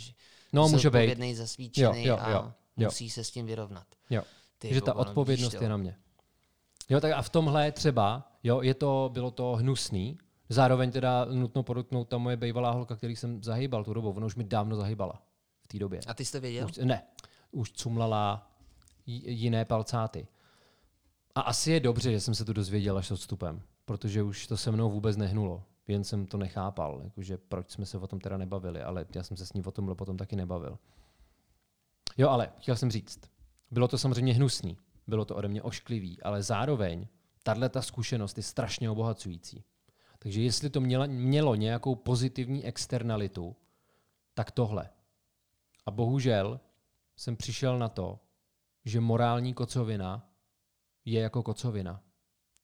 [SPEAKER 1] No, může být.
[SPEAKER 2] zodpovědný, zasvícený
[SPEAKER 1] Jo, jo,
[SPEAKER 2] a
[SPEAKER 1] jo, jo.
[SPEAKER 2] musí se s tím vyrovnat.
[SPEAKER 1] Jo.
[SPEAKER 2] Ty
[SPEAKER 1] že ta
[SPEAKER 2] no,
[SPEAKER 1] odpovědnost
[SPEAKER 2] vidíš to.
[SPEAKER 1] je na mě. Jo, tak a v tomhle třeba, jo, je to, bylo to hnusný. Zároveň teda nutno podotknout ta moje bývalá holka, který jsem zahýbal tu dobu, ona už mi dávno zahýbala té době.
[SPEAKER 2] A ty jsi to věděl?
[SPEAKER 1] Už, ne, už cumlala jiné palcáty. A asi je dobře, že jsem se to dozvěděl až s odstupem, protože už to se mnou vůbec nehnulo. Jen jsem to nechápal, jakože proč jsme se o tom teda nebavili, ale já jsem se s ní o tom potom taky nebavil. Jo, ale chtěl jsem říct, bylo to samozřejmě hnusný, bylo to ode mě ošklivý, ale zároveň tahle ta zkušenost je strašně obohacující. Takže jestli to mělo, mělo nějakou pozitivní externalitu, tak tohle. A bohužel jsem přišel na to, že morální kocovina je jako kocovina.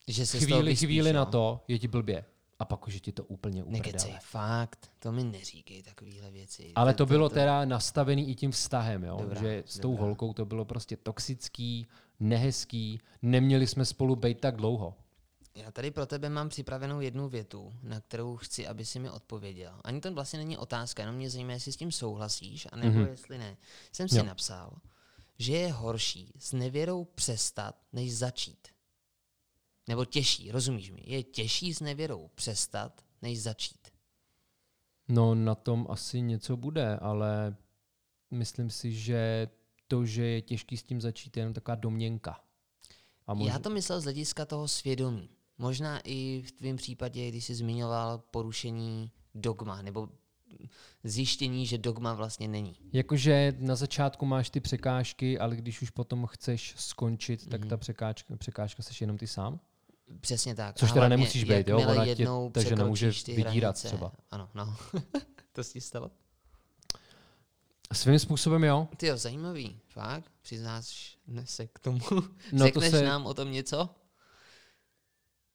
[SPEAKER 2] Že se
[SPEAKER 1] Chvíli,
[SPEAKER 2] vyspíš,
[SPEAKER 1] chvíli na
[SPEAKER 2] jo?
[SPEAKER 1] to je ti blbě. A pak už je ti to úplně
[SPEAKER 2] Nekecej,
[SPEAKER 1] uprdele.
[SPEAKER 2] fakt, to mi neříkej takovéhle věci.
[SPEAKER 1] Ale to bylo teda nastavený i tím vztahem, jo?
[SPEAKER 2] Dobrá,
[SPEAKER 1] že s tou
[SPEAKER 2] dobrá.
[SPEAKER 1] holkou to bylo prostě toxický, nehezký, neměli jsme spolu být tak dlouho.
[SPEAKER 2] Já tady pro tebe mám připravenou jednu větu, na kterou chci, aby si mi odpověděl. Ani to vlastně není otázka, jenom mě zajímá, jestli s tím souhlasíš, anebo
[SPEAKER 1] Mhm.
[SPEAKER 2] mm-hmm. jestli ne. Jsem si
[SPEAKER 1] Jo.
[SPEAKER 2] napsal, že je horší s nevěrou přestat, než začít. Nebo těžší, rozumíš mi? Je těžší s nevěrou přestat, než začít.
[SPEAKER 1] No na tom asi něco bude, ale myslím si, že to, že je těžký s tím začít, je jenom taková domněnka. A
[SPEAKER 2] Já to myslel z hlediska toho svědomí. Možná i v tvém případě, když jsi zmiňoval porušení dogma, nebo zjištění, že dogma vlastně není.
[SPEAKER 1] Jakože na začátku máš ty překážky, ale když už potom chceš skončit, tak
[SPEAKER 2] Mhm.
[SPEAKER 1] ta překážka, překážka seš jenom ty sám?
[SPEAKER 2] Přesně tak.
[SPEAKER 1] Což teda nemusíš být, jo? Ona tě- takže nemůže
[SPEAKER 2] překročíš ty
[SPEAKER 1] vydírat
[SPEAKER 2] hranice.
[SPEAKER 1] třeba.
[SPEAKER 2] Ano, no. <laughs> to se ti stalo?
[SPEAKER 1] Svým způsobem jo.
[SPEAKER 2] Ty jo, zajímavý. Fakt? Přiznáš se k tomu?
[SPEAKER 1] No to
[SPEAKER 2] Řekneš
[SPEAKER 1] se,
[SPEAKER 2] nám o tom něco?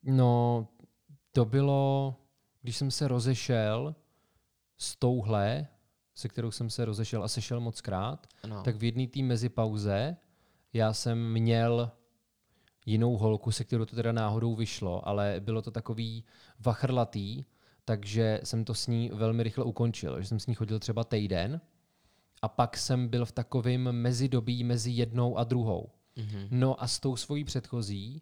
[SPEAKER 1] No to bylo, když jsem se rozešel s touhle, se kterou jsem se rozešel a sešel moc krát,
[SPEAKER 2] Ano.
[SPEAKER 1] tak v jedné té mezipauze já jsem měl jinou holku, se kterou to teda náhodou vyšlo, ale bylo to takový vachrlatý, takže jsem to s ní velmi rychle ukončil. Že jsem s ní chodil třeba týden a pak jsem byl v takovém mezidobí mezi jednou a druhou.
[SPEAKER 2] Mhm.
[SPEAKER 1] No a s tou svojí předchozí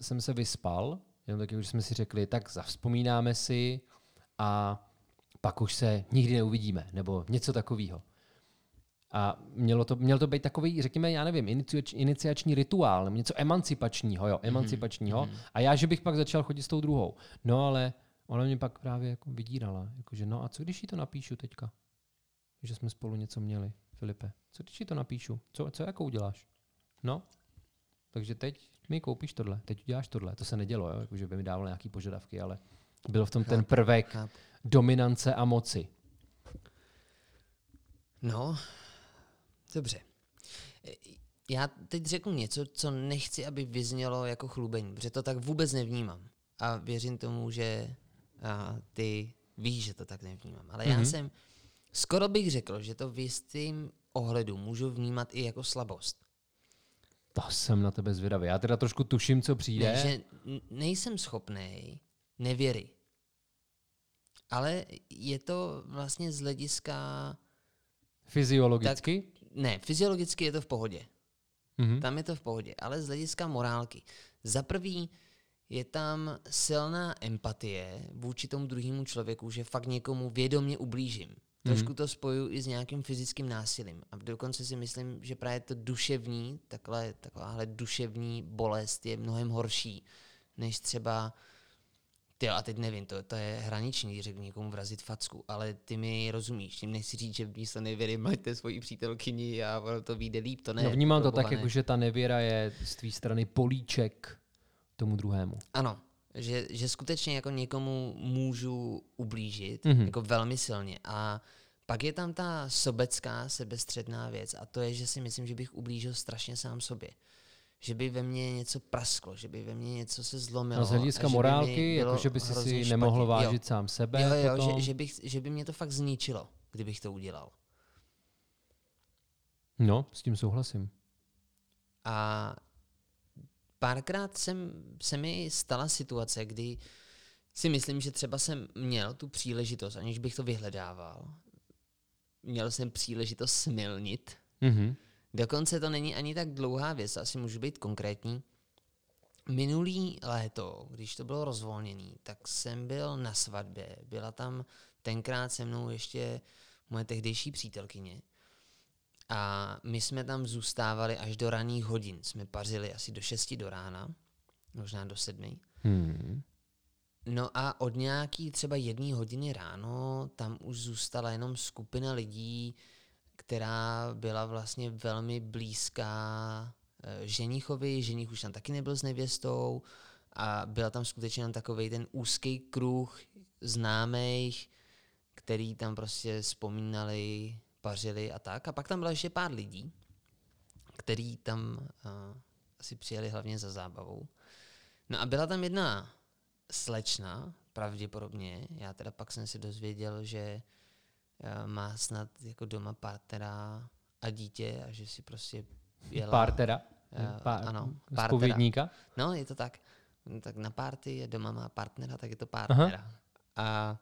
[SPEAKER 1] jsem se vyspal, jenom tak, jak už jsme si řekli, tak zavzpomínáme si a pak už se nikdy neuvidíme, nebo něco takového. A mělo to, měl to být takový, řekněme, já nevím, iniciač, iniciační rituál, nebo něco emancipačního, jo, emancipačního. Mm-hmm. A já, že bych pak začal chodit s tou druhou. No ale ona mě pak právě jako vydírala. Jakože, no a co když jí to napíšu teďka? Že jsme spolu něco měli, Filipe. Co když jí to napíšu? Co, co jako uděláš? No, takže teď mi koupíš tohle, teď uděláš tohle. To se nedělo, jo? Jako, že by mi dával nějaký požadavky, ale byl v tom ten prvek
[SPEAKER 2] chápu.
[SPEAKER 1] dominance a moci.
[SPEAKER 2] No, dobře. E, Já teď řeknu něco, co nechci, aby vyznělo jako chlubení, protože to tak vůbec nevnímám. A věřím tomu, že a, ty víš, že to tak nevnímám. Ale já
[SPEAKER 1] Mhm.
[SPEAKER 2] jsem, skoro bych řekl, že to v jistým ohledu můžu vnímat i jako slabost.
[SPEAKER 1] To jsem na tebe zvědavý. Já teda trošku tuším, co přijde.
[SPEAKER 2] Ne, že nejsem schopný nevěry. Ale je to vlastně z hlediska...
[SPEAKER 1] Fyziologicky?
[SPEAKER 2] Ne, fyziologicky je to v pohodě.
[SPEAKER 1] Mhm.
[SPEAKER 2] Tam je to v pohodě, ale z hlediska morálky. Za prvý je tam silná empatie vůči tomu druhému člověku, že fakt někomu vědomě ublížím. Trošku to spoju i s nějakým fyzickým násilím. A dokonce si myslím, že právě to duševní, takhle, takováhle duševní bolest je mnohem horší, než třeba ty a teď nevím, to, to je hraniční, když řeknu někomu vrazit facku, ale ty mi rozumíš, tím nechci říct, že místo nevěry máte svoji přítelkyni a ono to vyjde líp, to ne.
[SPEAKER 1] no vnímám to tak, jako, že ta nevěra je z tvý strany políček tomu druhému.
[SPEAKER 2] Ano, že, že skutečně jako někomu můžu ublížit,
[SPEAKER 1] Mhm.
[SPEAKER 2] mm-hmm. jako velmi silně. A pak je tam ta sobecká, sebestředná věc a to je, že si myslím, že bych ublížil strašně sám sobě. Že by ve mně něco prasklo, že by ve mně něco se zlomilo.
[SPEAKER 1] No, z hlediska morálky, jako že by si si nemohl
[SPEAKER 2] špatně.
[SPEAKER 1] vážit
[SPEAKER 2] jo.
[SPEAKER 1] sám sebe.
[SPEAKER 2] Jo, jo,
[SPEAKER 1] potom.
[SPEAKER 2] že, že, bych, že by mě to fakt zničilo, kdybych to udělal.
[SPEAKER 1] No, s tím souhlasím.
[SPEAKER 2] A párkrát jsem, se mi stala situace, kdy si myslím, že třeba jsem měl tu příležitost, aniž bych to vyhledával. Měl jsem příležitost smilnit.
[SPEAKER 1] Mhm.
[SPEAKER 2] Dokonce to není ani tak dlouhá věc, asi můžu být konkrétní. Minulý léto, když to bylo rozvolněný, tak jsem byl na svatbě. Byla tam tenkrát se mnou ještě moje tehdejší přítelkyně. A my jsme tam zůstávali až do raných hodin. Jsme pařili asi do 6 do rána, možná do 7.
[SPEAKER 1] Hmm.
[SPEAKER 2] No a od nějaký třeba jedné hodiny ráno tam už zůstala jenom skupina lidí, která byla vlastně velmi blízká eh, ženichovi, ženich už tam taky nebyl s nevěstou a byla tam skutečně jenom takový ten úzký kruh známých, který tam prostě vzpomínali, pařili a tak. A pak tam bylo ještě pár lidí, který tam uh, asi přijeli hlavně za zábavou. No a byla tam jedna slečna, pravděpodobně, já teda pak jsem si dozvěděl, že eh, má snad jako doma partnera a dítě a že si prostě jela...
[SPEAKER 1] Partera?
[SPEAKER 2] Eh,
[SPEAKER 1] Pár,
[SPEAKER 2] ano,
[SPEAKER 1] povědníka?
[SPEAKER 2] No, je to tak. No, Tak na party je doma má partnera, tak je to partnera. A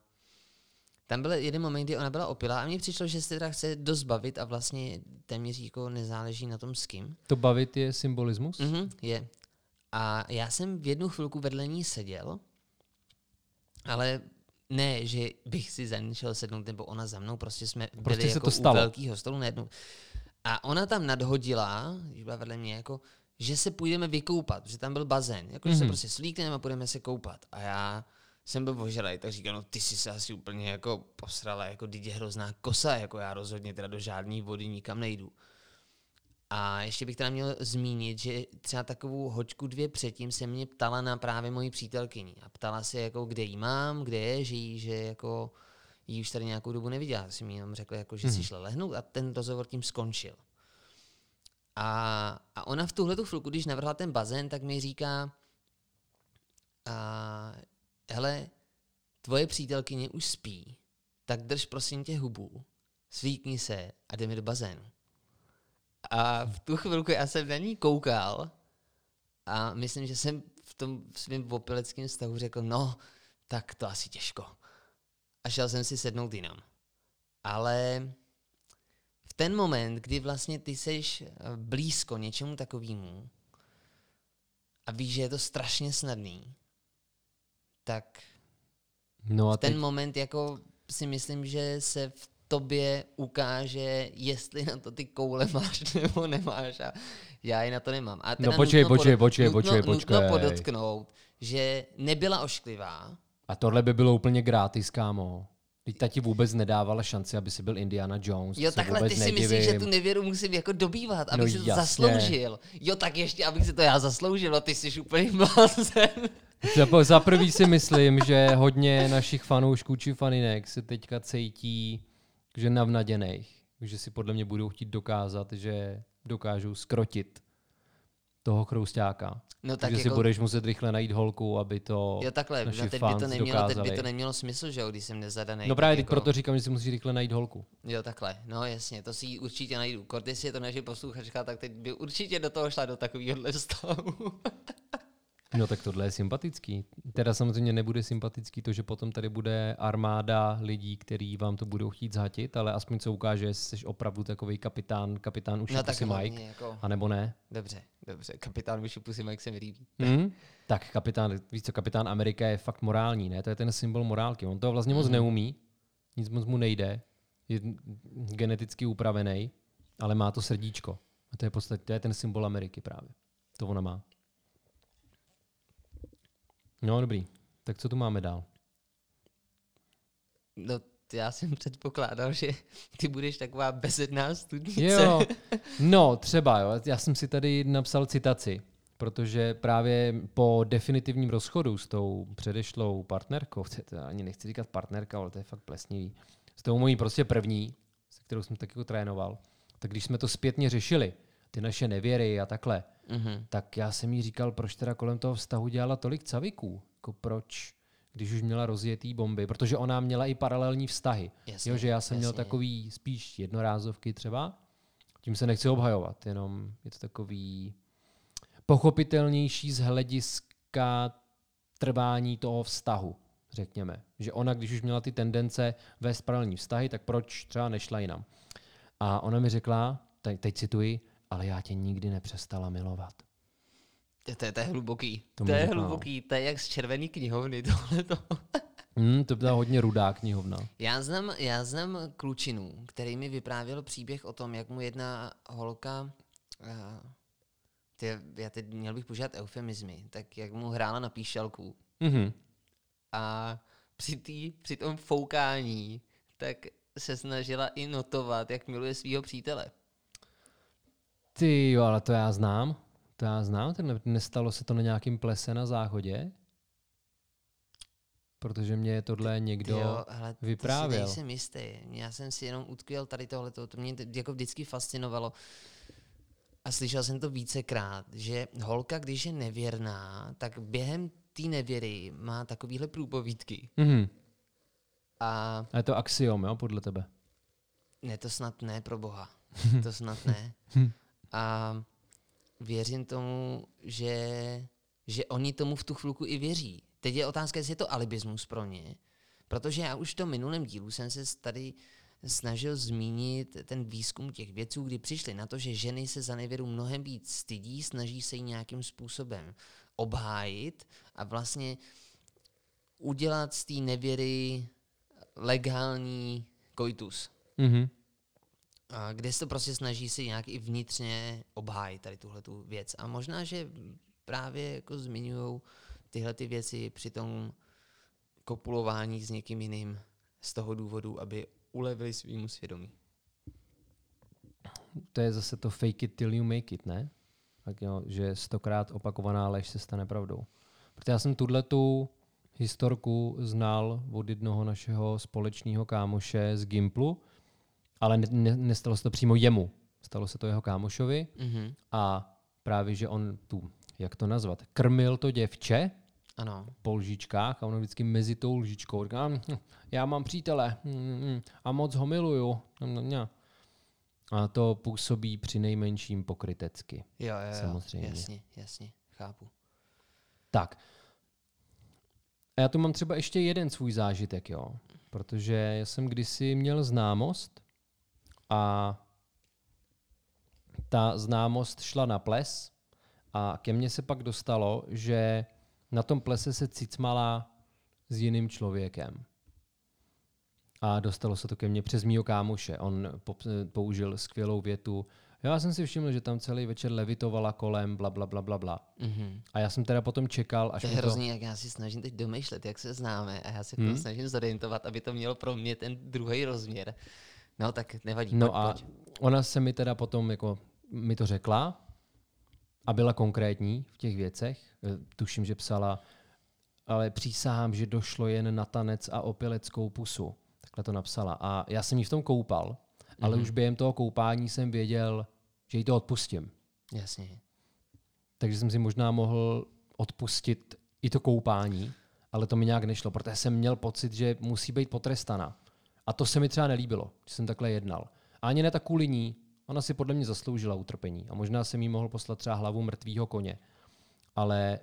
[SPEAKER 2] tam byl jeden moment, kdy ona byla opilá a mně přišlo, že se teda chce dost bavit a vlastně téměř jako nezáleží na tom s kým.
[SPEAKER 1] To bavit je symbolismus?
[SPEAKER 2] Mhm, je. A já jsem v jednu chvilku vedle ní seděl, ale ne, že bych si za ní šel sednout, nebo ona za mnou, prostě jsme byli
[SPEAKER 1] Prostě se
[SPEAKER 2] jako
[SPEAKER 1] to stalo.
[SPEAKER 2] u velkého stolu najednou. A ona tam nadhodila, když byla vedle mě, jako, že se půjdeme vykoupat, protože tam byl bazén. Jako, že se
[SPEAKER 1] Mhm.
[SPEAKER 2] prostě slíkneme a půjdeme se koupat. A já jsem byl ožralý, tak říkal, no ty jsi se asi úplně jako posrala, jako je hrozná kosa, jako já rozhodně teda do žádné vody nikam nejdu. A ještě bych teda měl zmínit, že třeba takovou hoďku dvě předtím se mě ptala na právě moji přítelkyni. A ptala se, jako, kde jí mám, kde je, že jí, že jako jí už tady nějakou dobu neviděla. Já jsem jí jenom řekl, jako, že si šla lehnout a ten rozhovor tím skončil. A, a ona v tuhle tu chvilku, když navrhla ten bazén, tak mi říká, a, hele, tvoje přítelkyně už spí, tak drž prosím tě hubu, svíkni se a jdeme do bazénu. A v tu chvilku já jsem na ní koukal a myslím, že jsem v tom svém opileckém stavu řekl, no, tak to asi těžko. A šel jsem si sednout jinam. Ale v v ten moment, kdy vlastně ty seš eh, blízko něčemu takovému a víš, že je to strašně snadný, tak
[SPEAKER 1] No a
[SPEAKER 2] v ten
[SPEAKER 1] teď,
[SPEAKER 2] moment jako si myslím, že se v tobě ukáže, jestli na to ty koule <laughs> máš nebo nemáš a já je na to nemám. A
[SPEAKER 1] No počkej, počkej, počkej,
[SPEAKER 2] nutno,
[SPEAKER 1] počkej,
[SPEAKER 2] Nutno
[SPEAKER 1] počkej.
[SPEAKER 2] podotknout, že nebyla ošklivá,
[SPEAKER 1] a tohle by bylo úplně gratis, kámo. Teď ta ti vůbec nedávala šanci, aby si byl Indiana Jones.
[SPEAKER 2] Jo, takhle ty si myslíš, že
[SPEAKER 1] nedivím.
[SPEAKER 2] tu nevěru musím jako dobývat, abych
[SPEAKER 1] No
[SPEAKER 2] si to
[SPEAKER 1] jasně.
[SPEAKER 2] zasloužil. Jo, tak ještě, abych si to já zasloužil, a ty jsi úplný blázen.
[SPEAKER 1] Za, za prvý si myslím, že hodně našich fanoušků či faninek se teďka cítí, že navnaděných. že si podle mě budou chtít dokázat, že dokážou skrotit toho chroustáka.
[SPEAKER 2] No tak
[SPEAKER 1] Takže
[SPEAKER 2] jako,
[SPEAKER 1] si budeš muset rychle najít holku, aby to
[SPEAKER 2] jo takhle,
[SPEAKER 1] naši
[SPEAKER 2] no, teď, by to nemělo, teď by to nemělo smysl, že jo, když jsem nezadaný.
[SPEAKER 1] No právě teď
[SPEAKER 2] jako,
[SPEAKER 1] proto říkám, že si musíš rychle najít holku.
[SPEAKER 2] Jo, takhle, no jasně, to si určitě najdu. Kort, jestli je to naše posluchačka, tak teď by určitě do toho šla do takového stavu. <laughs>
[SPEAKER 1] No tak tohle je sympatický. Teda samozřejmě nebude sympatický to, že potom tady bude armáda lidí, kteří vám to budou chtít zhatit, ale aspoň se ukáže, jestli jsi opravdu takový kapitán, kapitán uší
[SPEAKER 2] no
[SPEAKER 1] no,
[SPEAKER 2] tak
[SPEAKER 1] Mike,
[SPEAKER 2] jako,
[SPEAKER 1] anebo ne.
[SPEAKER 2] dobře, dobře, kapitán Vyši Pusy Mike se mi líbí.
[SPEAKER 1] Hmm? <laughs> Tak kapitán, víš co, kapitán Amerika je fakt morální, ne? To je ten symbol morálky. On to vlastně moc neumí, nic moc mu nejde, je geneticky upravený, ale má to srdíčko. A to je, podstatě, to je ten symbol Ameriky právě. To ona má. No dobrý, tak co tu máme dál?
[SPEAKER 2] No, já jsem předpokládal, že ty budeš taková bezedná studnice.
[SPEAKER 1] Jo, <laughs> no třeba, jo. Já jsem si tady napsal citaci, protože právě po definitivním rozchodu s tou předešlou partnerkou, to, to ani nechci říkat partnerka, ale to je fakt plesnivý, s tou mojí prostě první, se kterou jsem tak jako trénoval, tak když jsme to zpětně řešili, ty naše nevěry a takhle,
[SPEAKER 2] Mhm.
[SPEAKER 1] tak já jsem jí říkal, proč teda kolem toho vztahu dělala tolik caviků, jako proč, když už měla rozjetý bomby, protože ona měla i paralelní vztahy.
[SPEAKER 2] Jasně,
[SPEAKER 1] jo, že já jsem měl
[SPEAKER 2] jasně.
[SPEAKER 1] takový spíš jednorázovky třeba, tím se nechci obhajovat, jenom je to takový pochopitelnější z hlediska trvání toho vztahu, řekněme. Že ona, když už měla ty tendence vést paralelní vztahy, tak proč třeba nešla jinam? A ona mi řekla, teď, teď cituji, ale já tě nikdy nepřestala milovat.
[SPEAKER 2] To, to, je- to je hluboký.
[SPEAKER 1] To
[SPEAKER 2] To, je
[SPEAKER 1] řekla, no.
[SPEAKER 2] hluboký, to je jak z červený knihovny <laughs> tohleto.
[SPEAKER 1] Hmm, to byla hodně rudá knihovna.
[SPEAKER 2] Já znám, já znám klučinu, který mi vyprávěl příběh o tom, jak mu jedna holka, uh, ty, já teď měl bych používat eufemizmy, tak jak mu hrála na píšelku
[SPEAKER 1] Mhm.
[SPEAKER 2] a při, tý, při tom foukání tak se snažila i notovat, jak miluje svého přítele.
[SPEAKER 1] Ty jo, ale to já znám. To já znám. Ten, nestalo se to na nějakým plese na záchodě? Protože mě tohle někdo...
[SPEAKER 2] jo, hele,
[SPEAKER 1] vyprávěl.
[SPEAKER 2] si nejsem jistý. Já jsem si jenom utkvěl tady tohleto, to mě jako vždycky fascinovalo. A slyšel jsem to vícekrát, že holka, když je nevěrná, tak během té nevěry má takovýhle průpovídky.
[SPEAKER 1] Mhm.
[SPEAKER 2] A
[SPEAKER 1] A je to axiom, jo, podle tebe.
[SPEAKER 2] ne, to snad ne, pro boha. <laughs> To snad ne. <laughs> A věřím tomu, že, že oni tomu v tu chvilku i věří. Teď je otázka, jestli je to alibismus pro ně. Protože já už v tom minulém dílu jsem se tady snažil zmínit ten výzkum těch vědců, kdy přišli na to, že ženy se za nevěru mnohem víc stydí, snaží se ji nějakým způsobem obhájit a vlastně udělat z té nevěry legální koitus.
[SPEAKER 1] Mhm.
[SPEAKER 2] Kde se to prostě snaží si nějak i vnitřně obhájit tady tuhle tu věc. A možná, že právě jako zmiňují tyhle ty věci při tom kopulování s někým jiným z toho důvodu, aby ulevili svýmu svědomí.
[SPEAKER 1] To je zase to fake it till you make it, ne? Tak jo, že stokrát opakovaná lež se stane pravdou. Protože já jsem tuhle tu historku znal od jednoho našeho společného kámoše z Gimplu, ale ne, ne, nestalo se to přímo jemu. Stalo se to jeho kámošovi
[SPEAKER 2] Mhm.
[SPEAKER 1] a právě, že on tu, jak to nazvat, krmil to děvče
[SPEAKER 2] Ano.
[SPEAKER 1] po lžičkách a ono vždycky mezi tou lžičkou říká, "Hm, já mám přítele hm, hm, a moc ho miluju. Hm, hm, hm." A to působí při nejmenším pokrytecky.
[SPEAKER 2] Jo, jo, jo.
[SPEAKER 1] Samozřejmě.
[SPEAKER 2] Jasně, jasně, chápu.
[SPEAKER 1] Tak. A já tu mám třeba ještě jeden svůj zážitek, jo. Protože já jsem kdysi měl známost a ta známost šla na ples a ke mně se pak dostalo, že na tom plese se cicmala s jiným člověkem. A dostalo se to ke mně přes mýho kámoše. On použil skvělou větu. Já jsem si všiml, že tam celý večer levitovala kolem, bla, bla, bla, bla, bla.
[SPEAKER 2] Mhm.
[SPEAKER 1] A já jsem teda potom čekal, až
[SPEAKER 2] To je
[SPEAKER 1] mi to...
[SPEAKER 2] hrozný, jak já si snažím teď domýšlet, jak se známe a já se
[SPEAKER 1] Hmm.
[SPEAKER 2] to snažím zorientovat, aby to mělo pro mě ten druhý rozměr. No tak nevadí,
[SPEAKER 1] No
[SPEAKER 2] pojď,
[SPEAKER 1] a
[SPEAKER 2] pojď.
[SPEAKER 1] ona se mi teda potom jako mi to řekla a byla konkrétní v těch věcech. Eh, Tuším, že psala, ale přísahám, že došlo jen na tanec a opileckou pusu. Takhle to napsala. A já jsem jí v tom koupal, ale
[SPEAKER 2] Mhm.
[SPEAKER 1] už během toho koupání jsem věděl, že jí to odpustím.
[SPEAKER 2] Jasně.
[SPEAKER 1] Takže jsem si možná mohl odpustit i to koupání, ale to mi nějak nešlo, protože jsem měl pocit, že musí být potrestaná. A to se mi třeba nelíbilo, že jsem takhle jednal. A ani ne tak kvůli ní, ona si podle mě zasloužila utrpení. A možná jsem jí mohl poslat třeba hlavu mrtvého koně. Ale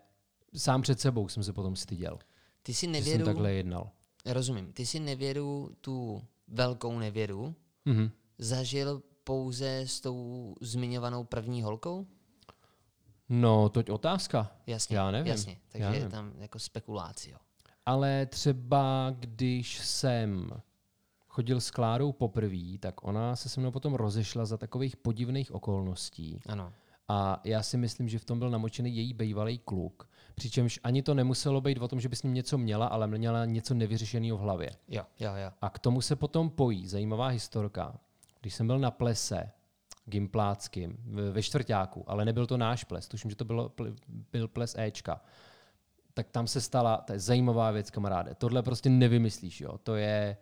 [SPEAKER 1] sám před sebou jsem se potom styděl,
[SPEAKER 2] Ty si
[SPEAKER 1] že jsem
[SPEAKER 2] nevěru,
[SPEAKER 1] takhle jednal.
[SPEAKER 2] rozumím, ty si nevěru, tu velkou nevěru,
[SPEAKER 1] Mhm.
[SPEAKER 2] zažil pouze s tou zmiňovanou první holkou?
[SPEAKER 1] No, toť otázka.
[SPEAKER 2] Jasně,
[SPEAKER 1] Já nevím.
[SPEAKER 2] jasně. Takže
[SPEAKER 1] Já
[SPEAKER 2] je
[SPEAKER 1] nevím.
[SPEAKER 2] tam jako spekulaci, jo.
[SPEAKER 1] Ale třeba když jsem chodil s Klárou poprvé, tak ona se se mnou potom rozešla za takových podivných okolností.
[SPEAKER 2] Ano.
[SPEAKER 1] A já si myslím, že v tom byl namočený její bývalý kluk. Přičemž ani to nemuselo být o tom, že by s ním něco měla, ale měla něco nevyřešeného v hlavě.
[SPEAKER 2] Jo, jo, jo.
[SPEAKER 1] A k tomu se potom pojí zajímavá historka. Když jsem byl na plese gimpláckým ve čtvrtáku, ale nebyl to náš ples, tuším, že to bylo, byl ples Ečka, tak tam se stala, to je zajímavá věc, kamaráde. Tohle prostě nevymyslíš, jo. To je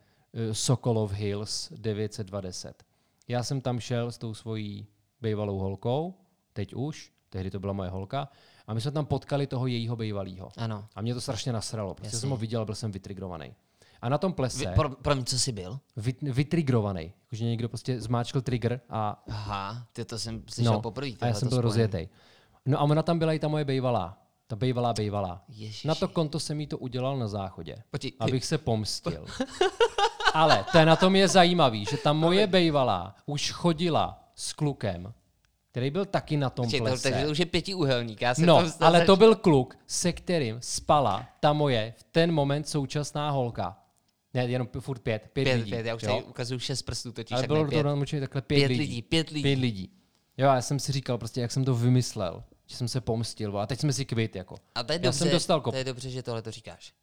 [SPEAKER 1] Sokolov Hills 920. Já jsem tam šel s tou svojí bývalou holkou, teď už, tehdy to byla moje holka, a my jsme tam potkali toho jejího bývalého.
[SPEAKER 2] Ano.
[SPEAKER 1] A mě to strašně nasralo, protože
[SPEAKER 2] Jasně.
[SPEAKER 1] jsem ho viděl, byl jsem vytrigrovaný. A na tom plese...
[SPEAKER 2] Vy, pro, pro mě, co jsi byl?
[SPEAKER 1] Vy, vytrigrovaný. Jakože někdo prostě zmáčkl trigger a,
[SPEAKER 2] Aha, ty to jsem slyšel
[SPEAKER 1] no,
[SPEAKER 2] poprvé.
[SPEAKER 1] a já jsem byl
[SPEAKER 2] spojení.
[SPEAKER 1] rozjetý. No a ona tam byla i ta moje bejvalá. Ta bejvalá bejvalá.
[SPEAKER 2] Ježiši.
[SPEAKER 1] Na to konto jsem jí to udělal na záchodě.
[SPEAKER 2] Ty-
[SPEAKER 1] Abych se pomstil. <laughs> Ale to je na tom je zajímavý, že ta moje bejvalá už chodila s klukem, který byl taky na tom
[SPEAKER 2] Počkej, to,
[SPEAKER 1] plese.
[SPEAKER 2] takže to už je pětiúhelník. Já jsem
[SPEAKER 1] No,
[SPEAKER 2] tam
[SPEAKER 1] ale to byl kluk, se kterým spala ta moje v ten moment současná holka. Ne, jenom furt pět, pět,
[SPEAKER 2] pět,
[SPEAKER 1] lidí.
[SPEAKER 2] pět, já už tady ukazuju šest prstů totiž,
[SPEAKER 1] Ale bylo to
[SPEAKER 2] pět.
[SPEAKER 1] takhle pět,
[SPEAKER 2] Pět
[SPEAKER 1] lidí.
[SPEAKER 2] lidí, pět lidí.
[SPEAKER 1] Pět lidí. Jo, já jsem si říkal prostě, jak jsem to vymyslel, že jsem se pomstil. A teď jsme si kvit, jako.
[SPEAKER 2] A to je
[SPEAKER 1] Já
[SPEAKER 2] dobře,
[SPEAKER 1] jsem dostal kop.
[SPEAKER 2] to je dobře, že tohle to říkáš.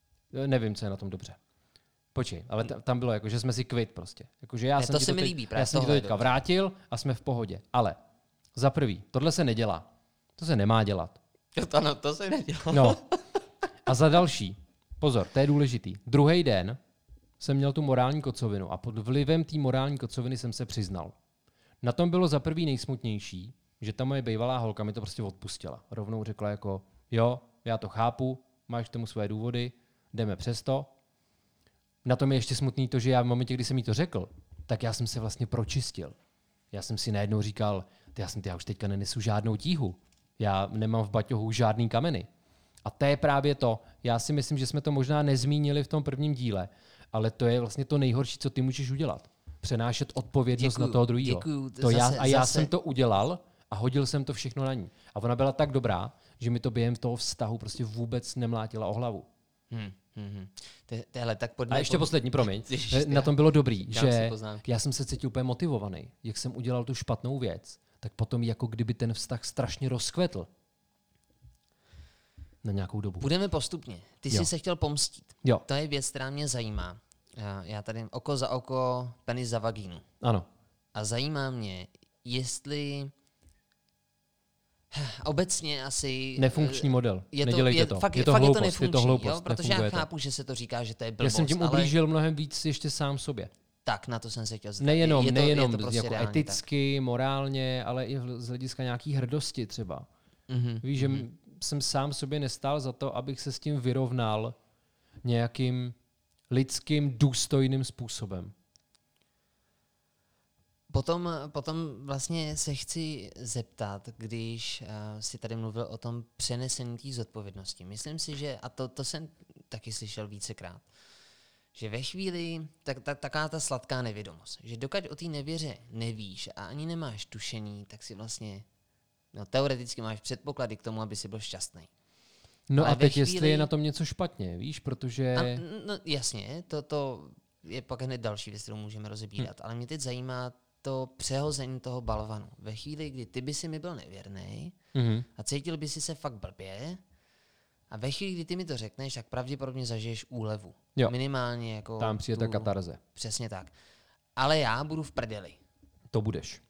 [SPEAKER 1] Nevím, co je na tom dobře. Počkej, ale ta- tam bylo jako, že jsme si kvit prostě. Jako, že já
[SPEAKER 2] Ne,
[SPEAKER 1] jsem
[SPEAKER 2] to se mi
[SPEAKER 1] teď-
[SPEAKER 2] líbí, právě
[SPEAKER 1] Já jsem ti to teďka
[SPEAKER 2] dobře.
[SPEAKER 1] vrátil a jsme v pohodě. Ale za prvý, tohle se nedělá. To se nemá dělat.
[SPEAKER 2] To, no, to se nedělá.
[SPEAKER 1] No. <laughs> A za další, pozor, to je důležitý. Druhý den jsem měl tu morální kocovinu a pod vlivem té morální kocoviny jsem se přiznal. Na tom bylo za prvý nejsmutnější, že ta moje bývalá holka mi to prostě odpustila. Rovnou řekla jako, jo, já to chápu, máš k tomu své důvody, jdeme přes to. Na tom je ještě smutný to, že já v momentě, kdy jsem jí to řekl, tak já jsem se vlastně pročistil. Já jsem si najednou říkal, ty, já, jsem, ty, já už teďka nenesu žádnou tíhu. Já nemám v baťohu žádný kameny. A to je právě to. Já si myslím, že jsme to možná nezmínili v tom prvním díle, ale to je vlastně to nejhorší, co ty můžeš udělat. Přenášet odpovědnost
[SPEAKER 2] Děkuju,
[SPEAKER 1] na toho druhého. To já, a já
[SPEAKER 2] zase.
[SPEAKER 1] jsem to udělal a hodil jsem to všechno na ní. A ona byla tak dobrá, že mi to během toho vztahu prostě vůbec nemlátila o hlavu.
[SPEAKER 2] Hm, hm, hm. Te- Téhle, tak pojďme...
[SPEAKER 1] A ještě
[SPEAKER 2] po-
[SPEAKER 1] poslední, promiň. <laughs>
[SPEAKER 2] Ježiš,
[SPEAKER 1] Na tom bylo dobrý, že já jsem se cítil úplně motivovaný. Jak jsem udělal tu špatnou věc, tak potom jako kdyby ten vztah strašně rozkvetl. Na nějakou dobu.
[SPEAKER 2] Budeme postupně. Ty jsi
[SPEAKER 1] Jo.
[SPEAKER 2] se chtěl pomstit.
[SPEAKER 1] Jo,
[SPEAKER 2] To je věc, která mě zajímá. Já, já tady oko za oko, penis za vagínu.
[SPEAKER 1] ano.
[SPEAKER 2] A zajímá mě, jestli obecně asi...
[SPEAKER 1] Nefunkční model.
[SPEAKER 2] Je to,
[SPEAKER 1] Nedělejte
[SPEAKER 2] je,
[SPEAKER 1] to.
[SPEAKER 2] Fakt,
[SPEAKER 1] je to
[SPEAKER 2] fakt
[SPEAKER 1] hloupost,
[SPEAKER 2] je to
[SPEAKER 1] je
[SPEAKER 2] nefunkční,
[SPEAKER 1] to hloupost,
[SPEAKER 2] jo? protože já
[SPEAKER 1] nefunguje to.
[SPEAKER 2] chápu, že se to říká, že to je
[SPEAKER 1] Já
[SPEAKER 2] blbost,
[SPEAKER 1] jsem tím
[SPEAKER 2] ale
[SPEAKER 1] ublížil mnohem víc ještě sám sobě.
[SPEAKER 2] tak na to jsem se chtěl zeptat.
[SPEAKER 1] Nejenom,
[SPEAKER 2] je to,
[SPEAKER 1] nejenom
[SPEAKER 2] je to prostě
[SPEAKER 1] jako
[SPEAKER 2] reálně
[SPEAKER 1] eticky, morálně, ale i z hlediska nějaký hrdosti třeba.
[SPEAKER 2] Tak. Mhm.
[SPEAKER 1] Víš, že m- jsem sám sobě nestál za to, abych se s tím vyrovnal nějakým lidským důstojným způsobem.
[SPEAKER 2] Potom, potom vlastně se chci zeptat, když uh, si tady mluvil o tom přenesení té zodpovědnosti. Myslím si, že, a to, to jsem taky slyšel vícekrát, že ve chvíli, tak, tak, taká ta sladká nevědomost, že dokud o té nevěře nevíš a ani nemáš tušení, tak si vlastně, no teoreticky máš předpoklady k tomu, aby si byl šťastný.
[SPEAKER 1] No
[SPEAKER 2] Ale
[SPEAKER 1] a teď jestli
[SPEAKER 2] chvíli-
[SPEAKER 1] je na tom něco špatně, víš, protože...
[SPEAKER 2] A, no, jasně, to, to je pak hned další věc, kterou můžeme rozebírat. Ale mě teď zajímá to přehození toho balvanu. Ve chvíli, kdy ty by si mi byl nevěrný
[SPEAKER 1] Mhm.
[SPEAKER 2] a cítil by si se fakt blbě, a ve chvíli, kdy ty mi to řekneš, tak pravděpodobně zažiješ úlevu.
[SPEAKER 1] Jo.
[SPEAKER 2] Minimálně jako...
[SPEAKER 1] Tam přijde ta
[SPEAKER 2] tu-
[SPEAKER 1] katarze.
[SPEAKER 2] Přesně tak. Ale já budu v prdeli.
[SPEAKER 1] To budeš.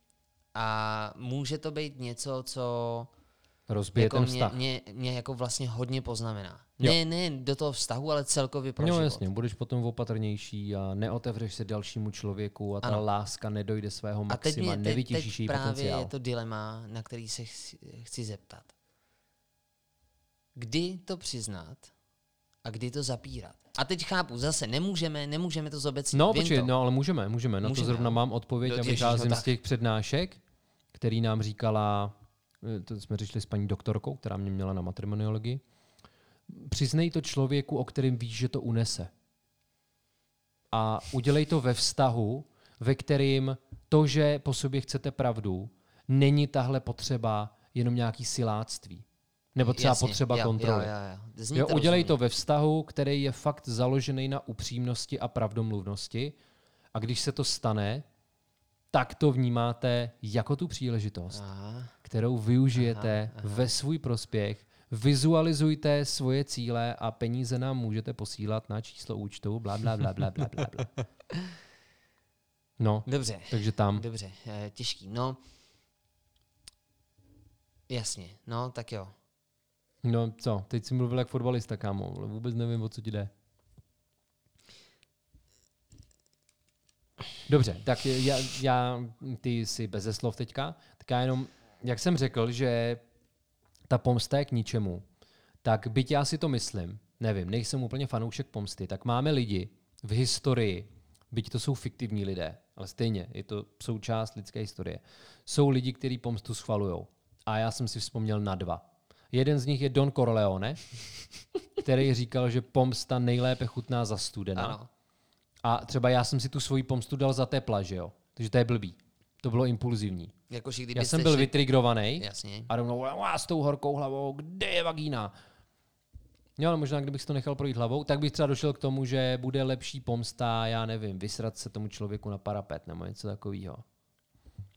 [SPEAKER 2] A může to být něco, co
[SPEAKER 1] Rozbije
[SPEAKER 2] jako
[SPEAKER 1] ten
[SPEAKER 2] mě,
[SPEAKER 1] vztah.
[SPEAKER 2] mě, mě jako vlastně hodně poznamená.
[SPEAKER 1] Jo.
[SPEAKER 2] Ne, ne do toho vztahu, ale celkově pro
[SPEAKER 1] No
[SPEAKER 2] život.
[SPEAKER 1] jasně, budeš potom opatrnější a neotevřeš se dalšímu člověku a ta
[SPEAKER 2] Ano.
[SPEAKER 1] láska nedojde svého
[SPEAKER 2] A teď,
[SPEAKER 1] maxima,
[SPEAKER 2] mě, teď,
[SPEAKER 1] nevytěžíš
[SPEAKER 2] teď
[SPEAKER 1] její
[SPEAKER 2] právě
[SPEAKER 1] potenciál.
[SPEAKER 2] je to dilema, na který se chci, chci zeptat. Kdy to přiznat a kdy to zapírat? A teď chápu, zase nemůžeme, nemůžeme to zobecnit.
[SPEAKER 1] No, počkej, no, ale můžeme, můžeme. Na
[SPEAKER 2] Můžeme,
[SPEAKER 1] to zrovna
[SPEAKER 2] jo.
[SPEAKER 1] mám odpověď
[SPEAKER 2] Jo,
[SPEAKER 1] a
[SPEAKER 2] no
[SPEAKER 1] vycházím
[SPEAKER 2] tak.
[SPEAKER 1] z těch přednášek, který nám říkala, to jsme řešili s paní doktorkou, která mě měla na matrimoniologii. Přiznej to člověku, o kterém víš, že to unese. A udělej to ve vztahu, ve kterým to, že po sobě chcete pravdu, není tahle potřeba jenom nějaký siláctví. Nebo třeba
[SPEAKER 2] Jasně,
[SPEAKER 1] potřeba
[SPEAKER 2] jo,
[SPEAKER 1] kontroly.
[SPEAKER 2] Jo, jo, jo.
[SPEAKER 1] Jo, udělej to ve vztahu, který je fakt založený na upřímnosti a pravdomluvnosti. A když se to stane, tak to vnímáte jako tu příležitost,
[SPEAKER 2] Aha.
[SPEAKER 1] Kterou využijete
[SPEAKER 2] Aha, aha.
[SPEAKER 1] ve svůj prospěch. Vizualizujte svoje cíle a peníze nám můžete posílat na číslo účtu, bla, bla, bla, bla, bla, bla, bla. <laughs> No,
[SPEAKER 2] Dobře,
[SPEAKER 1] takže tam.
[SPEAKER 2] dobře, eh, těžký. No, jasně, no, tak jo.
[SPEAKER 1] No co, teď jsi mluvil jak fotbalista, kámo, ale vůbec nevím, o co ti jde. Dobře, tak já, já, ty jsi beze slov teďka, tak já jenom, jak jsem řekl, že ta pomsta je k ničemu, tak byť já si to myslím, nevím, nejsem úplně fanoušek pomsty, tak máme lidi v historii, byť to jsou fiktivní lidé, ale stejně, je to součást lidské historie, jsou lidi, kteří pomstu schvalují. A já jsem si vzpomněl na dva. Jeden z nich je Don Corleone, který říkal, že pomsta nejlépe chutná za studena.
[SPEAKER 2] Ano.
[SPEAKER 1] A třeba já jsem si tu svoji pomstu dal za tepla, že jo? Takže to je blbý. To bylo impulzivní.
[SPEAKER 2] Jakože kdybyste
[SPEAKER 1] Já jsem byl
[SPEAKER 2] šli...
[SPEAKER 1] vytrigrovaný
[SPEAKER 2] Jasně.
[SPEAKER 1] a rovnou "Á, s tou horkou hlavou, kde je vagína? Jo, ale možná kdybych si to nechal projít hlavou, tak bych třeba došel k tomu, že bude lepší pomsta, já nevím, vysrat se tomu člověku na parapet nebo něco takového.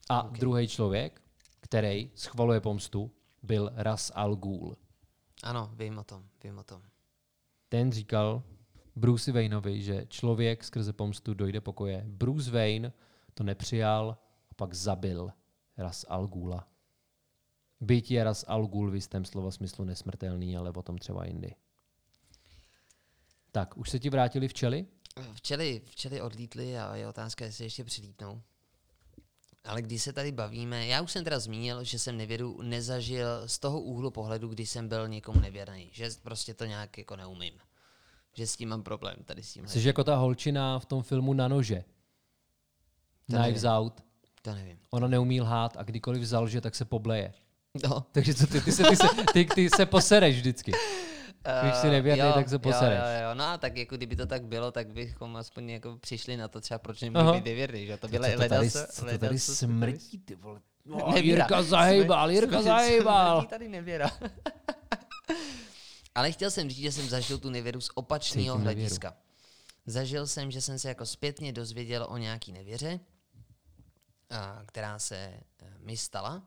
[SPEAKER 1] A okay. druhý člověk, který schvaluje pomstu, byl Ras Al Ghul.
[SPEAKER 2] Ano, vím o tom, vím o tom.
[SPEAKER 1] Ten říkal Bruce Wayneovi, že člověk skrze pomstu dojde pokoje. Bruce Wayne to nepřijal a pak zabil Ras Al Ghula. Byť je Ras Al Ghul v jistém slova smyslu nesmrtelný, ale o tom třeba jindy. Tak, už se ti vrátili včely?
[SPEAKER 2] Včely, včely odlítly a je otázka, jestli ještě přilítnou. Ale když se tady bavíme, já už jsem teda zmínil, že jsem nevěru nezažil z toho úhlu pohledu, kdy jsem byl někomu nevěrný. Že prostě to nějak jako neumím. Že s tím mám problém tady s tím.
[SPEAKER 1] Jsi jako ta holčina v tom filmu Na nože. Knives. Out.
[SPEAKER 2] To nevím.
[SPEAKER 1] Ona neumí lhát a kdykoliv zalže, tak se pobleje.
[SPEAKER 2] No.
[SPEAKER 1] Takže co ty, ty, se, ty, se, ty, ty se posereš vždycky. Když jsi nevěrný,
[SPEAKER 2] jo,
[SPEAKER 1] tak se posereš.
[SPEAKER 2] Jo, jo, jo. No a tak jako kdyby to tak bylo, tak bychom aspoň jako přišli na to třeba, proč
[SPEAKER 1] Aha.
[SPEAKER 2] nemůže být nevěrný, že? To
[SPEAKER 1] Co
[SPEAKER 2] bylo
[SPEAKER 1] to tady, co to tady smrdí, ty vole. No,
[SPEAKER 2] Nevěra.
[SPEAKER 1] Jirka zahejbal, Jirka zahejbal.
[SPEAKER 2] smrdí tady nevěra. <laughs> Ale chtěl jsem říct, že jsem zažil tu nevěru z opačného
[SPEAKER 1] nevěru.
[SPEAKER 2] hlediska. Zažil jsem, že jsem se jako zpětně dozvěděl o nějaký nevěře, která se eh, mi stala.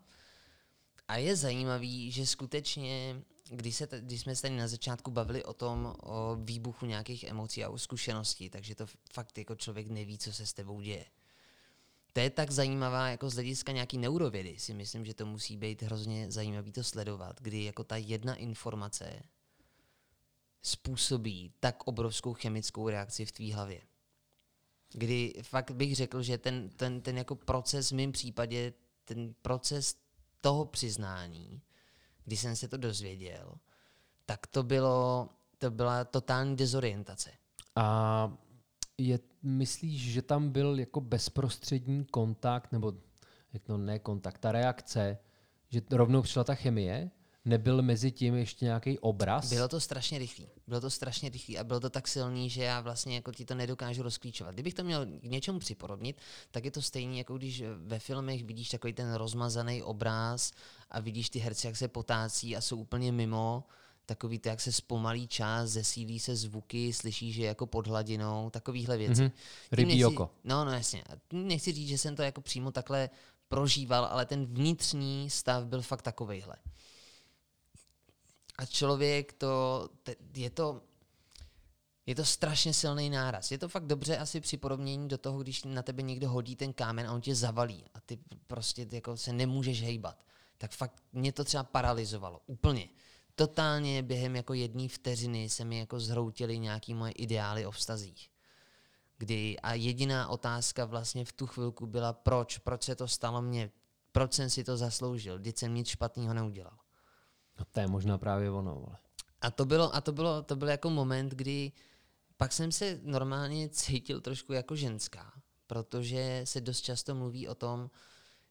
[SPEAKER 2] A je zajímavý, že skutečně, když, se, když jsme se tady na začátku bavili o tom, o výbuchu nějakých emocí a o zkušenosti, takže to fakt jako člověk neví, co se s tebou děje. To je tak zajímavá jako z hlediska nějaký neurovědy. Si myslím, že to musí být hrozně zajímavý to sledovat, kdy jako ta jedna informace způsobí tak obrovskou chemickou reakci v tvý hlavě. Kdy fakt bych řekl, že ten, ten, ten jako proces v mém případě, ten proces toho přiznání, kdy jsem se to dozvěděl, tak to bylo, to byla totální dezorientace.
[SPEAKER 1] A je, myslíš, že tam byl jako bezprostřední kontakt, nebo jak no ne kontakt, ta reakce, že rovnou přišla ta chemie, nebyl mezi tím ještě nějaký obraz?
[SPEAKER 2] Bylo to strašně rychlý. Bylo to strašně rychlý a bylo to tak silný, že já vlastně jako ti to nedokážu rozklíčovat. Kdybych to měl k něčemu připodobnit, tak je to stejné, jako když ve filmech vidíš takový ten rozmazaný obraz a vidíš ty herci, jak se potácí a jsou úplně mimo, takový to, jak se zpomalí čas, zesílí se zvuky, slyšíš, že jako pod hladinou, takovýhle věci. Mm-hmm.
[SPEAKER 1] Rybí
[SPEAKER 2] nechci,
[SPEAKER 1] oko.
[SPEAKER 2] No, no jasně. Nechci říct, že jsem to jako přímo takhle prožíval, ale ten vnitřní stav byl fakt takovejhle. A člověk to, je to, je to strašně silný náraz. Je to fakt dobře asi připodobnění do toho, když na tebe někdo hodí ten kámen a on tě zavalí a ty prostě jako se nemůžeš hejbat. Tak fakt mě to třeba paralizovalo. Úplně. Totálně během jako jedné vteřiny se mi jako zhroutily nějaký moje ideály o vztazích. Kdy a jediná otázka vlastně v tu chvilku byla proč, proč se to stalo mně, proč jsem si to zasloužil, když jsem nic špatného neudělal.
[SPEAKER 1] No to je možná právě ono, vole.
[SPEAKER 2] A to bylo, a to bylo, to byl jako moment, kdy pak jsem se normálně cítil trošku jako ženská, protože se dost často mluví o tom,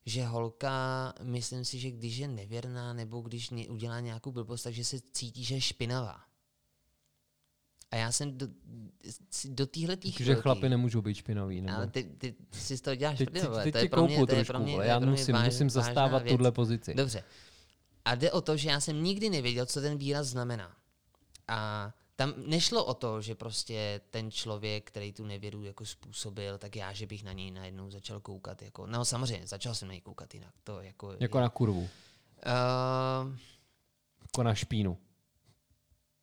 [SPEAKER 2] že holka, myslím si, že když je nevěrná nebo když udělá nějakou blbost, takže se cítí, že je špinavá. A já jsem do, do téhle tý
[SPEAKER 1] Že chlapy nemůžou být špinaví.
[SPEAKER 2] Nebo? Ale ty, ty, ty si z toho děláš
[SPEAKER 1] teď,
[SPEAKER 2] prdele,
[SPEAKER 1] teď
[SPEAKER 2] to je pro mě,
[SPEAKER 1] to je pro mě, já musím,
[SPEAKER 2] váž,
[SPEAKER 1] musím zastávat tuhle pozici.
[SPEAKER 2] Dobře. A jde o to, že já jsem nikdy nevěděl, co ten výraz znamená. A tam nešlo o to, že prostě ten člověk, který tu nevěru jako způsobil, tak já, že bych na něj najednou začal koukat. Jako, no samozřejmě, začal jsem na něj koukat jinak. To jako,
[SPEAKER 1] jako
[SPEAKER 2] je,
[SPEAKER 1] na kurvu.
[SPEAKER 2] Uh,
[SPEAKER 1] jako na špínu.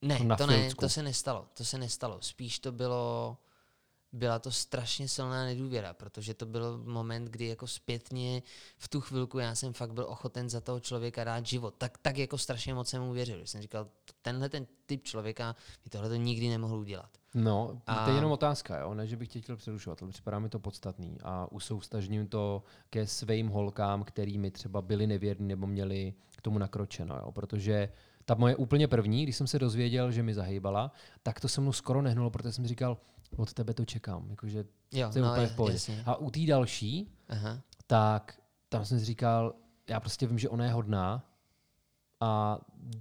[SPEAKER 2] Ne, na to ne, to se nestalo. To se nestalo. Spíš to bylo byla to strašně silná nedůvěra, protože to byl moment, kdy jako zpětně v tu chvilku já jsem fakt byl ochoten za toho člověka dát život. Tak, tak jako strašně moc jsem mu věřil. Jsem říkal, tenhle ten typ člověka by tohle to nikdy nemohl udělat.
[SPEAKER 1] No, a... to je jenom otázka, jo? ne, že bych tě chtěl přerušovat, ale připadá mi to podstatný a usoustažním to ke svým holkám, kterými třeba byli nevěrní nebo měli k tomu nakročeno, jo? protože ta moje úplně první, když jsem se dozvěděl, že mi zahýbala, tak to se mnou skoro nehnulo, protože jsem říkal, od tebe to čekám. Jakože jo, to je no, úplně v pohodě. A u té další, Aha. tak tam jsem si říkal, já prostě vím, že ona je hodná a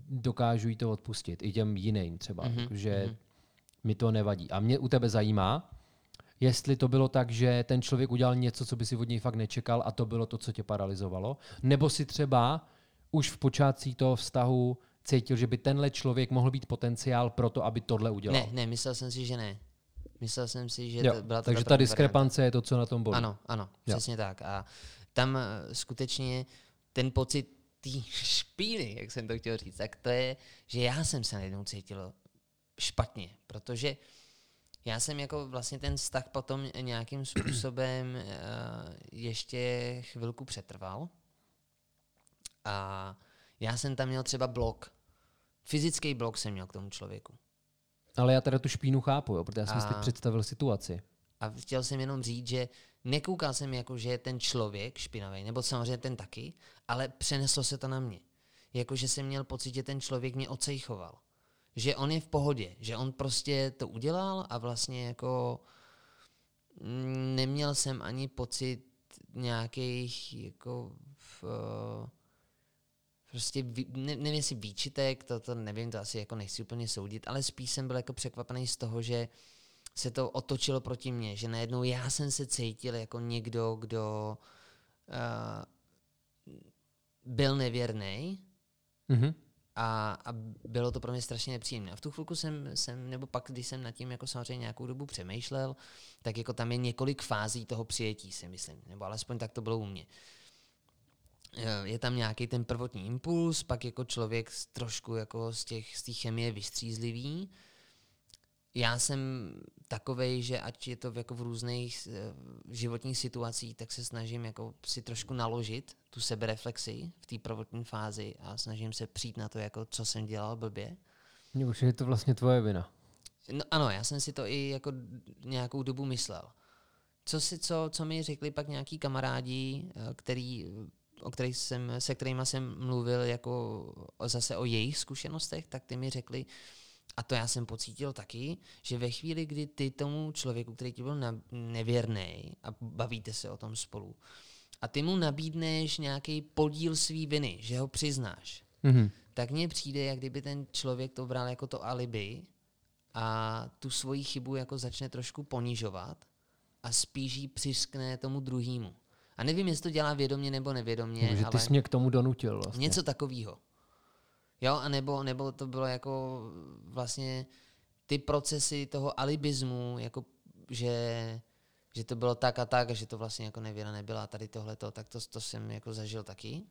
[SPEAKER 1] dokážu jí to odpustit. I těm jiným třeba. Mm-hmm. Že mm-hmm. mi to nevadí. A mě u tebe zajímá, jestli to bylo tak, že ten člověk udělal něco, co by si od něj fakt nečekal a to bylo to, co tě paralizovalo. Nebo si třeba už v počátcích toho vztahu cítil, že by tenhle člověk mohl být potenciál pro to, aby tohle udělal.
[SPEAKER 2] Ne, ne, myslel jsem si, že ne. Myslel jsem si, že
[SPEAKER 1] jo,
[SPEAKER 2] to byla to
[SPEAKER 1] Takže ta diskrepance varianta. je to, co na tom bolí.
[SPEAKER 2] Ano, ano, jo. přesně tak. A tam eh, skutečně ten pocit té špíny, jak jsem to chtěl říct, tak to je, že já jsem se najednou cítil špatně, protože já jsem jako vlastně ten vztah potom nějakým způsobem uh, ještě chvilku přetrval a já jsem tam měl třeba blok. Fyzický blok jsem měl k tomu člověku.
[SPEAKER 1] Ale já teda tu špínu chápu, jo, protože já jsem a... si teď představil situaci.
[SPEAKER 2] A chtěl jsem jenom říct, že nekoukal jsem jako, že je ten člověk špinavý, nebo samozřejmě ten taky, ale přeneslo se to na mě. Jako, že jsem měl pocit, že ten člověk mě ocejchoval. Že on je v pohodě, že on prostě to udělal a vlastně jako mm, neměl jsem ani pocit nějakých jako v, prostě, ne, nevím jestli výčitek, to, to nevím, to asi jako nechci úplně soudit, ale spíš jsem byl jako překvapený z toho, že se to otočilo proti mně, že najednou já jsem se cítil jako někdo, kdo uh, byl nevěrný mm-hmm. a, a bylo to pro mě strašně nepříjemné. A v tu chvilku jsem, jsem, nebo pak, když jsem nad tím jako samozřejmě nějakou dobu přemýšlel, tak jako tam je několik fází toho přijetí, si myslím, nebo alespoň tak to bylo u mě. Uh, je tam nějaký ten prvotní impuls, pak jako člověk trošku jako z těch z té chemie vystřízlivý. Já jsem takovej, že ať je to v, jako v různých uh, životních situacích, tak se snažím jako si trošku naložit tu sebereflexi v té prvotní fázi a snažím se přijít na to, jako co jsem dělal blbě.
[SPEAKER 1] Už je to vlastně tvoje vina.
[SPEAKER 2] No, ano, já jsem si to i jako nějakou dobu myslel. Co, si, co, co mi řekli pak nějaký kamarádi, eh, který o kterých jsem, se kterými jsem mluvil jako zase o jejich zkušenostech, tak ty mi řekli, a to já jsem pocítil taky, že ve chvíli, kdy ty tomu člověku, který ti byl nevěrný a bavíte se o tom spolu, a ty mu nabídneš nějaký podíl svý viny, že ho přiznáš, mm-hmm. tak mně přijde, jak kdyby ten člověk to bral jako to alibi a tu svoji chybu jako začne trošku ponižovat a spíš jí přiskne tomu druhému. A nevím, jestli to dělá vědomě nebo nevědomě,
[SPEAKER 1] Takže ty jsi mě k tomu donutil vlastně.
[SPEAKER 2] něco takového. Jo, a nebo, nebo to bylo jako vlastně ty procesy toho alibismu, jako že, že to bylo tak a tak, a že to vlastně jako nevěra nebyla a tady tohleto, tak to, to jsem jako zažil taky.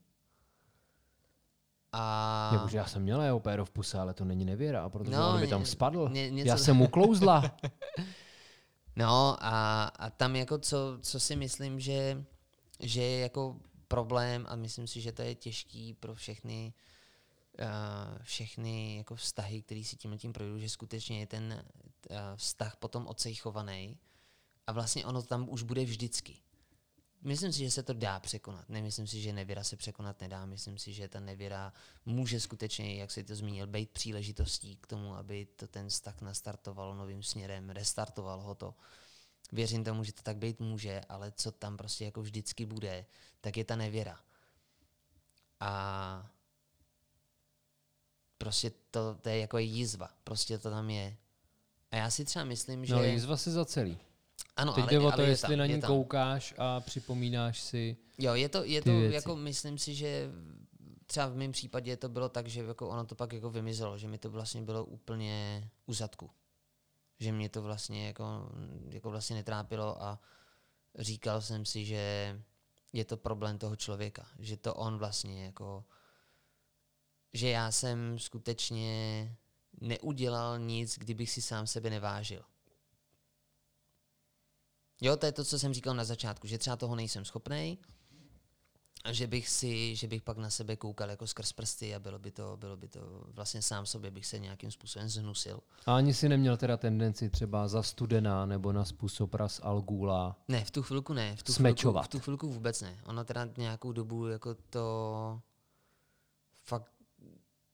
[SPEAKER 2] A...
[SPEAKER 1] Jako, že já jsem měla jeho péro v puse, ale to není nevěra, protože
[SPEAKER 2] No,
[SPEAKER 1] on by tam spadl.
[SPEAKER 2] ně- něco-
[SPEAKER 1] Já jsem mu klouzla. <laughs>
[SPEAKER 2] No a, a tam jako co, co si myslím, že, že je jako problém a myslím si, že to je těžký pro všechny uh, všechny jako vztahy, který si tím tím projdou, že skutečně je ten uh, vztah potom ocejchovaný a vlastně ono tam už bude vždycky. Myslím si, že se to dá překonat. Nemyslím si, že nevěra se překonat nedá. Myslím si, že ta nevěra může skutečně, jak jsi to zmínil, být příležitostí k tomu, aby to ten vztah nastartoval novým směrem, restartoval ho to. Věřím tomu, že to tak být může, ale co tam prostě jako vždycky bude, tak je ta nevěra. A prostě to, to je jako jízva. Prostě to tam je. A já si třeba myslím, že...
[SPEAKER 1] No, jízva si za celý.
[SPEAKER 2] ano,
[SPEAKER 1] Teď
[SPEAKER 2] ale,
[SPEAKER 1] jde o to,
[SPEAKER 2] je
[SPEAKER 1] jestli
[SPEAKER 2] tam,
[SPEAKER 1] na ní koukáš a připomínáš si.
[SPEAKER 2] Jo, je to, je to
[SPEAKER 1] věci.
[SPEAKER 2] jako, myslím si, že třeba v mém případě to bylo tak, že jako ono to pak jako vymizelo, že mi to vlastně bylo úplně u zadku. Že mě to vlastně jako, jako vlastně netrápilo a říkal jsem si, že je to problém toho člověka, že to on vlastně jako, že já jsem skutečně neudělal nic, kdybych si sám sebe nevážil. Jo, to je to, co jsem říkal na začátku, že třeba toho nejsem schopný, a že bych si, že bych pak na sebe koukal jako skrz prsty a bylo by to, bylo by to vlastně sám sobě bych se nějakým způsobem zhnusil.
[SPEAKER 1] A ani si neměl teda tendenci třeba za studená nebo na způsob ras Algula.
[SPEAKER 2] Ne, v tu chvilku ne, v tu chvilku,
[SPEAKER 1] Smečovat.
[SPEAKER 2] v tu chvilku vůbec ne. Ono teda nějakou dobu jako to fakt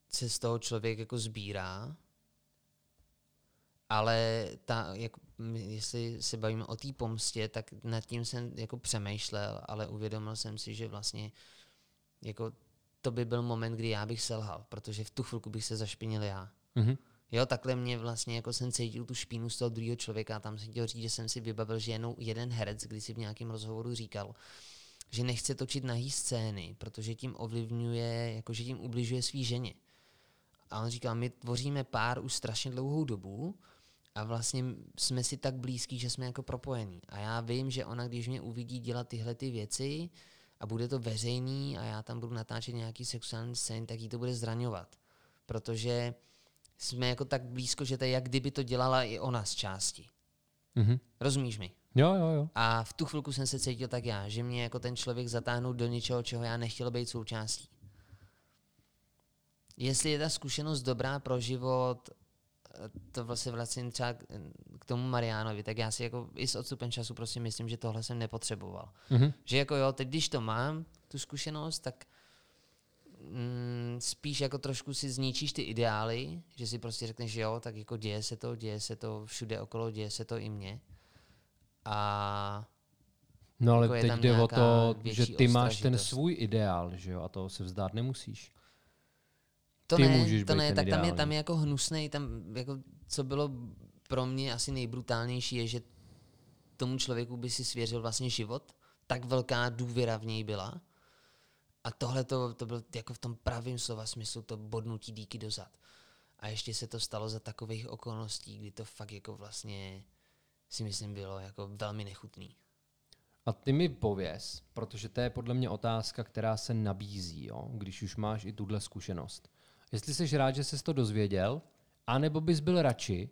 [SPEAKER 2] se z toho člověk jako sbírá, ale ta, jak, m- jestli se bavíme o té pomstě, tak nad tím jsem jako přemýšlel, ale uvědomil jsem si, že vlastně jako to by byl moment, kdy já bych selhal, protože v tu chvilku bych se zašpinil já.
[SPEAKER 1] Mhm.
[SPEAKER 2] Jo, takhle mě vlastně jako jsem cítil tu špínu z toho druhého člověka. Tam jsem chtěl říct, že jsem si vybavil, že jenom jeden herec, když si v nějakém rozhovoru říkal, že nechce točit nahý scény, protože tím ovlivňuje, jako že tím ubližuje svý ženě. A on říkal, my tvoříme pár už strašně dlouhou dobu a vlastně jsme si tak blízkí, že jsme jako propojení. A já vím, že ona, když mě uvidí dělat tyhle ty věci a bude to veřejný a já tam budu natáčet nějaký sexuální scény, tak jí to bude zraňovat. Protože jsme jako tak blízko, že to je jak kdyby to dělala i ona z části.
[SPEAKER 1] Mhm.
[SPEAKER 2] Rozumíš mi?
[SPEAKER 1] Jo, jo, jo.
[SPEAKER 2] A v tu chvilku jsem se cítil tak já, že mě jako ten člověk zatáhnul do něčeho, čeho já nechtěl být součástí. Jestli je ta zkušenost dobrá pro život, to vlastně vlastně třeba k- tomu Mariánovi, tak já si jako i s odstupem času prostě myslím, že tohle jsem nepotřeboval.
[SPEAKER 1] Mhm.
[SPEAKER 2] Že jako jo, teď když to mám, tu zkušenost, tak mm, spíš jako trošku si zničíš ty ideály, že si prostě řekneš, že jo, tak jako děje se to, děje se to všude okolo, děje se to i mně. A
[SPEAKER 1] No ale
[SPEAKER 2] Jako
[SPEAKER 1] teď jde o to, že ty máš ten
[SPEAKER 2] ostražitost.
[SPEAKER 1] svůj ideál, že jo, a toho se vzdát nemusíš.
[SPEAKER 2] To
[SPEAKER 1] Ty
[SPEAKER 2] ne,
[SPEAKER 1] můžeš
[SPEAKER 2] to ne, tak tam je,
[SPEAKER 1] ideální.
[SPEAKER 2] tam je jako hnusnej, tam jako, co bylo pro mě asi nejbrutálnější je, že tomu člověku by si svěřil vlastně život, tak velká důvěra v něj byla. A tohle to, to bylo jako v tom pravém slova smyslu to bodnutí díky dozad. A ještě se to stalo za takových okolností, kdy to fakt jako vlastně si myslím bylo jako velmi nechutný.
[SPEAKER 1] A ty mi pověz, protože to je podle mě otázka, která se nabízí, jo, když už máš i tuhle zkušenost. Jestli jsi rád, že jsi to dozvěděl, anebo bys byl radši,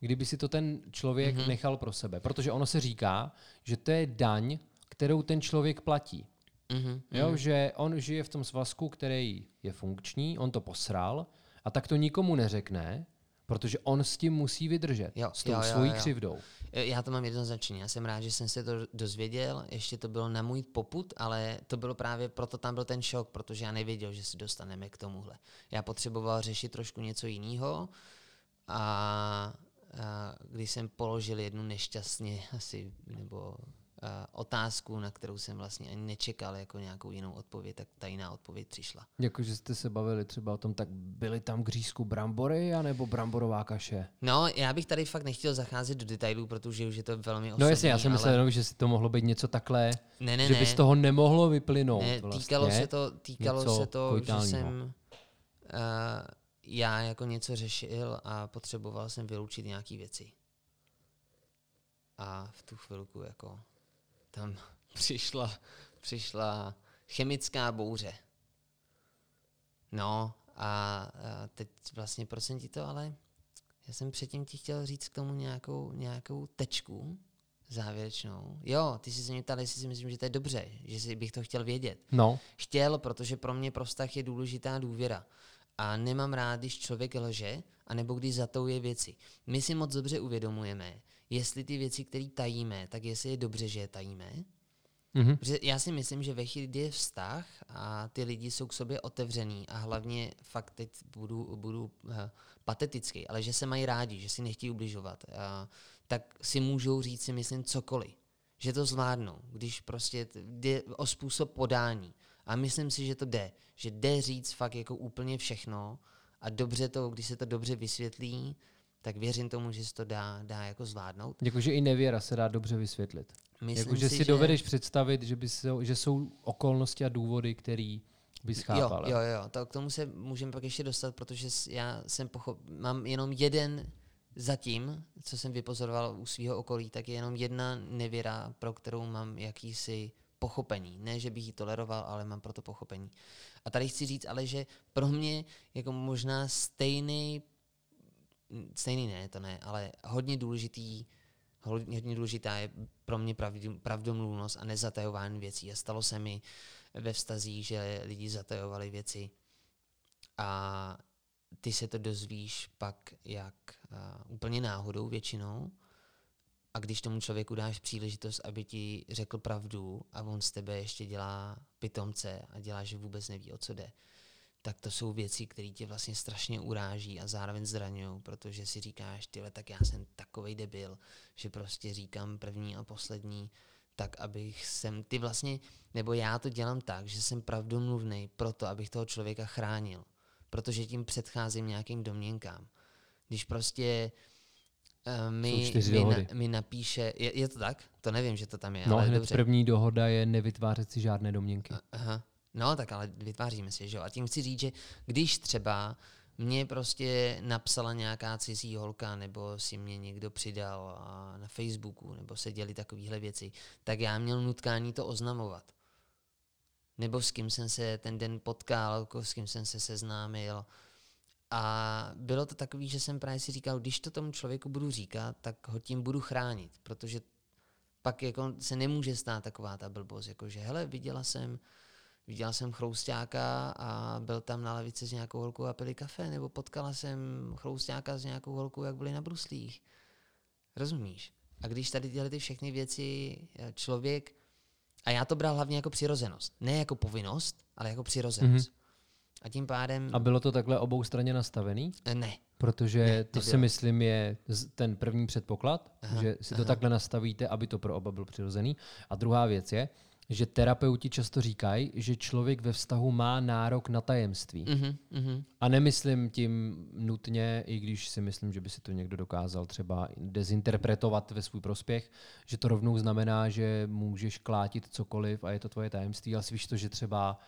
[SPEAKER 1] kdyby si to ten člověk
[SPEAKER 2] Mhm.
[SPEAKER 1] mm-hmm. nechal pro sebe. Protože ono se říká, že to je daň, kterou ten člověk platí.
[SPEAKER 2] Mhm.
[SPEAKER 1] Jo, že on žije v tom svazku, který je funkční, on to posral a tak to nikomu neřekne, protože on s tím musí vydržet.
[SPEAKER 2] Jo,
[SPEAKER 1] s tou
[SPEAKER 2] jo, jo,
[SPEAKER 1] svojí
[SPEAKER 2] jo.
[SPEAKER 1] křivdou.
[SPEAKER 2] Já to mám jednoznačně. Já jsem rád, že jsem se to dozvěděl. Ještě to bylo na můj poput, ale to bylo právě proto tam byl ten šok, protože já nevěděl, že se dostaneme k tomuhle. Já potřeboval řešit trošku něco jiného a, a když jsem položil jednu nešťastně asi, nebo otázku, na kterou jsem vlastně ani nečekal jako nějakou jinou odpověď, tak ta jiná odpověď přišla.
[SPEAKER 1] Jako, že jste se bavili třeba o tom, tak byly tam k řízku brambory anebo bramborová kaše?
[SPEAKER 2] No, já bych tady fakt nechtěl zacházet do detailů, protože už je to velmi osobní.
[SPEAKER 1] No jasně, já jsem
[SPEAKER 2] ale...
[SPEAKER 1] myslel jenom, že si to mohlo být něco takhle,
[SPEAKER 2] ne, ne,
[SPEAKER 1] že
[SPEAKER 2] ne.
[SPEAKER 1] by z toho nemohlo vyplynout
[SPEAKER 2] ne,
[SPEAKER 1] vlastně.
[SPEAKER 2] týkalo se to, týkalo
[SPEAKER 1] něco
[SPEAKER 2] se to že jsem uh, já jako něco řešil a potřeboval jsem vyloučit nějaké věci. A v tu chvilku jako tam <laughs> přišla, přišla chemická bouře. No a, a teď vlastně proč jsem ti to, ale já jsem předtím ti chtěl říct k tomu nějakou, nějakou tečku závěrečnou. Jo, ty jsi se mě ptal, jestli si myslím, že to je dobře, že si bych to chtěl vědět.
[SPEAKER 1] No,
[SPEAKER 2] Chtěl, protože pro mě pro vztah je důležitá důvěra. A nemám rád, když člověk lže, anebo když zatouje věci. My si moc dobře uvědomujeme, jestli ty věci, které tajíme, tak jestli je dobře, že je tajíme.
[SPEAKER 1] mhm.
[SPEAKER 2] Protože já si myslím, že ve chvíli, kdy je vztah a ty lidi jsou k sobě otevřený a hlavně fakt teď budu, budu uh, patetický, ale že se mají rádi, že si nechtějí ubližovat, uh, tak si můžou říct si myslím cokoliv. Že to zvládnou, když prostě jde o způsob podání. A myslím si, že to jde. Že jde říct fakt jako úplně všechno a dobře to, když se to dobře vysvětlí, tak věřím tomu, že se to dá, dá jako zvládnout.
[SPEAKER 1] Jakože i nevěra se dá dobře vysvětlit.
[SPEAKER 2] Myslím
[SPEAKER 1] Jakože si,
[SPEAKER 2] že...
[SPEAKER 1] dovedeš představit, že, by se, že jsou okolnosti a důvody, který bys chápal.
[SPEAKER 2] Jo, jo, jo, to k tomu se můžeme pak ještě dostat, protože já jsem pochop, mám jenom jeden zatím, co jsem vypozoroval u svého okolí, tak je jenom jedna nevěra, pro kterou mám jakýsi pochopení. Ne, že bych ji toleroval, ale mám pro to pochopení. A tady chci říct ale, že pro mě jako možná stejný, stejný ne, to ne, ale hodně důležitý, hodně důležitá je pro mě pravdomluvnost a nezatajování věcí. A stalo se mi ve vztazích, že lidi zatajovali věci a ty se to dozvíš pak jak uh, úplně náhodou většinou a když tomu člověku dáš příležitost, aby ti řekl pravdu a on z tebe ještě dělá pitomce a dělá, že vůbec neví, o co jde, tak to jsou věci, které tě vlastně strašně uráží a zároveň zraňují, protože si říkáš, tyhle, tak já jsem takovej debil, že prostě říkám první a poslední, tak abych jsem, ty vlastně, nebo já to dělám tak, že jsem pravdomluvný proto, abych toho člověka chránil, protože tím předcházím nějakým domněnkám. Když prostě uh, mi, mi, na, mi napíše, je, je to tak? To nevím, že to tam je,
[SPEAKER 1] No,
[SPEAKER 2] ale
[SPEAKER 1] hned
[SPEAKER 2] dobře.
[SPEAKER 1] první dohoda je nevytvářet si žádné domněnky.
[SPEAKER 2] Aha. No, tak ale vytváříme si, že jo. A tím chci říct, že když třeba mě prostě napsala nějaká cizí holka, nebo si mě někdo přidal na Facebooku, nebo se děli takovéhle věci, tak já měl nutkání to oznamovat. Nebo s kým jsem se ten den potkal, s kým jsem se seznámil. A bylo to takový, že jsem právě si říkal, když to tomu člověku budu říkat, tak ho tím budu chránit, protože pak jako se nemůže stát taková ta blbost, jako že hele, viděla jsem, viděla jsem chroustáka a byl tam na lavici s nějakou holkou a pili kafe, nebo potkala jsem chroustáka s nějakou holkou, jak byli na bruslích. Rozumíš? A když tady tyhle ty všechny věci eh, člověk, a já to bral hlavně jako přirozenost, ne jako povinnost, ale jako přirozenost. Mm-hmm. A tím pádem,
[SPEAKER 1] A bylo to takhle obou straně nastavený?
[SPEAKER 2] Eh, ne,
[SPEAKER 1] Protože
[SPEAKER 2] Ne,
[SPEAKER 1] to si
[SPEAKER 2] nebylo.
[SPEAKER 1] myslím je ten první předpoklad,
[SPEAKER 2] Aha,
[SPEAKER 1] že si to
[SPEAKER 2] aha.
[SPEAKER 1] takhle nastavíte, aby to pro oba byl přirozený. A druhá věc je, že terapeuti často říkají, že člověk ve vztahu má nárok na tajemství.
[SPEAKER 2] mhm, mhm.
[SPEAKER 1] A nemyslím tím nutně, i když si myslím, že by si to někdo dokázal třeba dezinterpretovat ve svůj prospěch, že to rovnou znamená, že můžeš klátit cokoliv a je to tvoje tajemství, ale víš to, že třeba